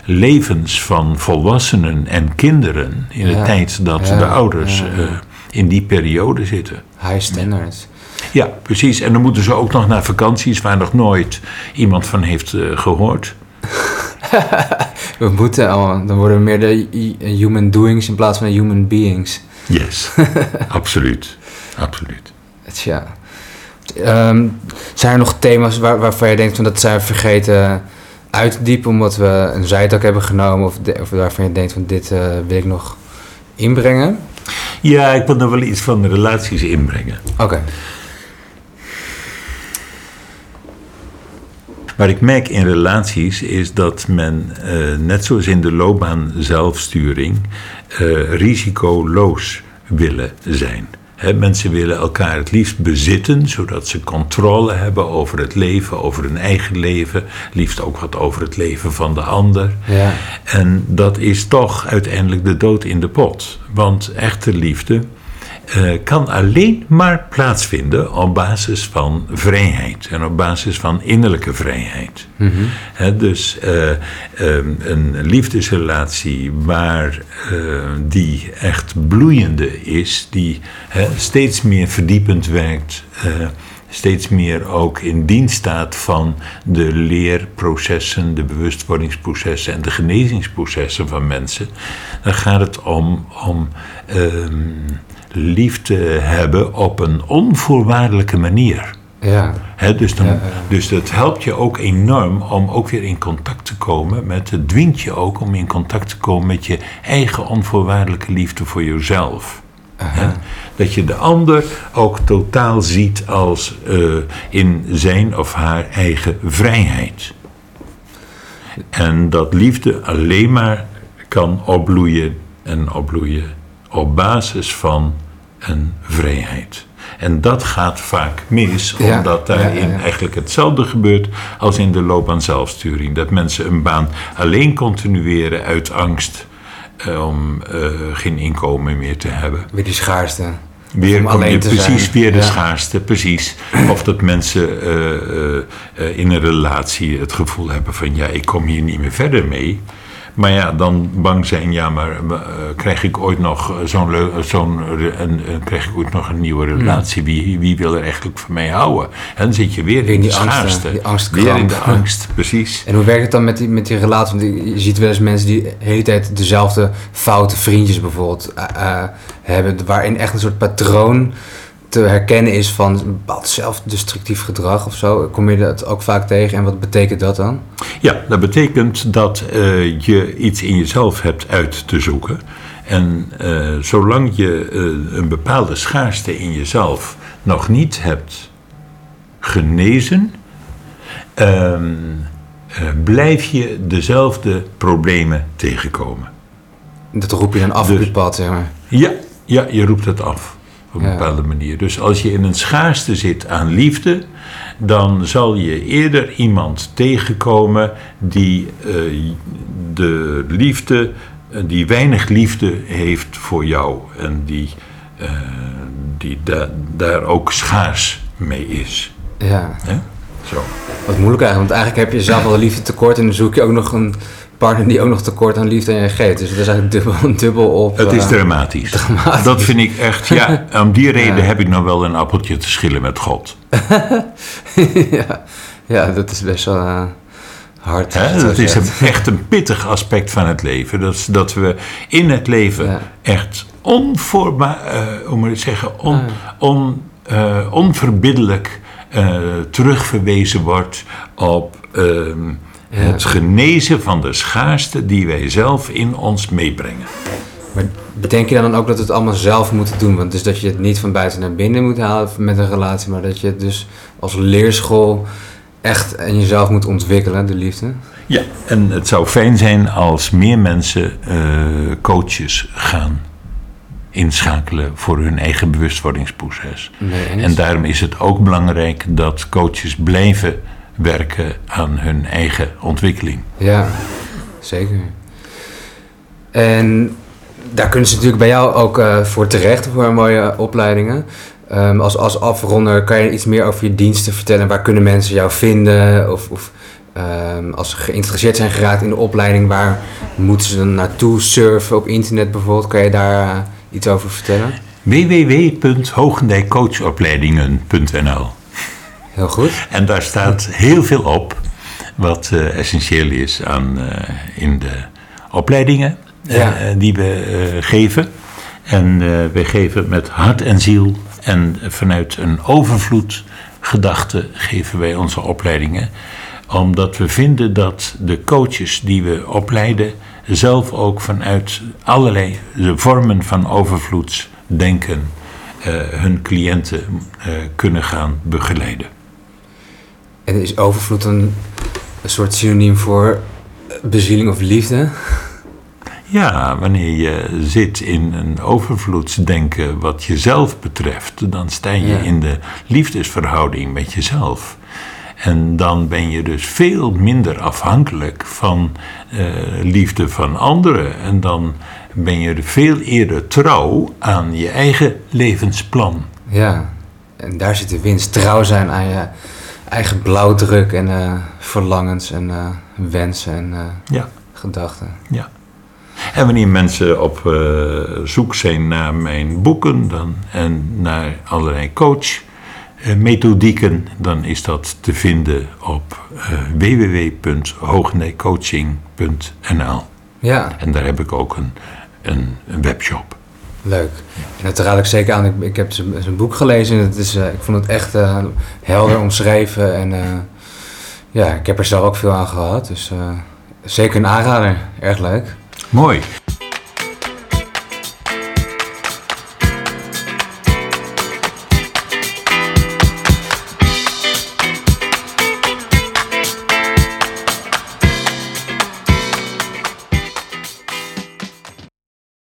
levens van volwassenen en kinderen in de tijd dat de ouders uh, in die periode zitten. High standards. Ja, precies. En dan moeten ze ook nog naar vakanties waar nog nooit iemand van heeft uh, gehoord. we moeten al, dan worden we meer de human doings in plaats van de human beings. Yes, absoluut. Absoluut. Ja. Um, zijn er nog thema's waar, waarvan je denkt van dat zijn vergeten uitdiepen omdat we een zijtak hebben genomen of, of waarvan je denkt van dit uh, wil ik nog inbrengen? Ja, ik wil nog wel iets van de relaties inbrengen. Oké. Wat ik merk in relaties is dat men, uh, net zoals in de loopbaan zelfsturing, uh, risicoloos willen zijn mensen willen elkaar het liefst bezitten, zodat ze controle hebben over het leven, over hun eigen leven, liefst ook wat over het leven van de ander. Ja. En dat is toch uiteindelijk de dood in de pot. Want echte liefde kan alleen maar plaatsvinden op basis van vrijheid en op basis van innerlijke vrijheid. Mm -hmm. dus uh, um, een liefdesrelatie waar uh, die echt bloeiende is, die steeds meer verdiepend werkt steeds meer ook in dienst staat van de leerprocessen, de bewustwordingsprocessen en de genezingsprocessen van mensen. Dan gaat het om, om um, liefde hebben op een onvoorwaardelijke manier. Ja. dus, dan, dus dat helpt je ook enorm om ook weer in contact te komen met, het dwingt je ook om in contact te komen met je eigen onvoorwaardelijke liefde voor jezelf. dat je de ander ook totaal ziet als uh, in zijn of haar eigen vrijheid. En dat liefde alleen maar kan opbloeien en opbloeien op basis van een vrijheid. En dat gaat vaak mis, omdat daarin eigenlijk hetzelfde gebeurt als in de loopbaan zelfsturing. Dat mensen een baan alleen continueren uit angst eh, om uh, geen inkomen meer te hebben. Weer die schaarste. Weer kom je precies zijn. weer de schaarste, precies. Of dat mensen uh, in een relatie het gevoel hebben van ja, ik kom hier niet meer verder mee. Maar ja, dan bang zijn, ja, maar uh, krijg ik ooit nog zo'n zo'n krijg ik ooit nog een nieuwe hmm. relatie? Wie, wie wil er eigenlijk van mij houden? En dan zit je weer in, in die schaarste. Die angst, weer in de angst, precies. En hoe werkt het dan met die, met die relatie? Want je ziet wel eens mensen die de hele tijd dezelfde foute vriendjes bijvoorbeeld uh, hebben, waarin echt een soort patroon te herkennen is van een bepaald zelfdestructief gedrag of zo. Kom je dat ook vaak tegen en wat betekent dat dan? Ja, dat betekent dat uh, je iets in jezelf hebt uit te zoeken. En uh, zolang je uh, een bepaalde schaarste in jezelf nog niet hebt genezen, ehm, blijf je dezelfde problemen tegenkomen. Dat roep je dan af dus, op het pad, zeg maar? Ja, ja, je roept het af op een bepaalde manier. Dus als je in een schaarste zit aan liefde, dan zal je eerder iemand tegenkomen die uh, de liefde, uh, die weinig liefde heeft voor jou en die, uh, die da daar ook schaars mee is. Ja. Zo. Wat moeilijk eigenlijk, want eigenlijk heb je zelf al de liefde tekort en dan zoek je ook nog een partner die ook nog tekort aan liefde je geeft. Dus dat is eigenlijk dubbel, dubbel op. Het is eh, dramatisch. dramatisch. Dat vind ik echt, ja, om die reden Ja. heb ik nog wel een appeltje te schillen met God. ja, ja, dat is best wel eh, hard. Hè, dat is zegt. een, echt een pittig aspect van het leven. Dat, is dat we in het leven Ja. echt onvoorbaar, eh hoe moet ik zeggen, on, Ah. on, onverbiddelijk terugverwezen wordt op ehm. Het genezen van de schaarste die wij zelf in ons meebrengen. Maar bedenk je dan ook dat we het allemaal zelf moeten doen? Want dus dat je het niet van buiten naar binnen moet halen met een relatie, maar dat je het dus als leerschool echt in jezelf moet ontwikkelen, de liefde. Ja, en het zou fijn zijn als meer mensen eh, coaches gaan inschakelen voor hun eigen bewustwordingsproces. Nee. En daarom is het ook belangrijk dat coaches blijven werken aan hun eigen ontwikkeling. Ja, zeker. En daar kunnen ze natuurlijk bij jou ook eh, voor terecht, voor mooie opleidingen. Ehm, als, als afronder kan je iets meer over je diensten vertellen. Waar kunnen mensen jou vinden? Of, of ehm, als ze geïnteresseerd zijn geraakt in de opleiding, waar moeten ze dan naartoe surfen op internet bijvoorbeeld? Kan je daar eh, iets over vertellen? www.hogendijkcoachopleidingen.nl Heel goed. En daar staat heel veel op wat eh, essentieel is aan, eh, in de opleidingen eh, Ja. die we geven. En we geven met hart en ziel en vanuit een overvloed gedachte geven wij onze opleidingen. Omdat we vinden dat de coaches die we opleiden zelf ook vanuit allerlei vormen van overvloedsdenken eh, hun cliënten kunnen gaan begeleiden. En is overvloed een, een soort synoniem voor bezieling of liefde? Ja, wanneer je zit in een overvloedsdenken wat jezelf betreft, dan sta je Ja. in de liefdesverhouding met jezelf. En dan ben je dus veel minder afhankelijk van eh, liefde van anderen. En dan ben je veel eerder trouw aan je eigen levensplan. Ja, en daar zit de winst. Trouw zijn aan je eigen blauwdruk en eh, verlangens en eh, wensen en eh, Ja, gedachten. ja. En wanneer mensen op zoek zijn naar mijn boeken dan, en naar allerlei coachmethodieken, dan is dat te vinden op www.hoogneecoaching.nl. Ja, En daar heb ik ook een, een, een webshop. Leuk. En dat raad ik zeker aan. Ik, ik heb zijn boek gelezen en het is, eh, ik vond het echt eh, helder omschreven. En eh, ja, ik heb er zelf ook veel aan gehad. Dus zeker een aanrader. Erg leuk. Mooi.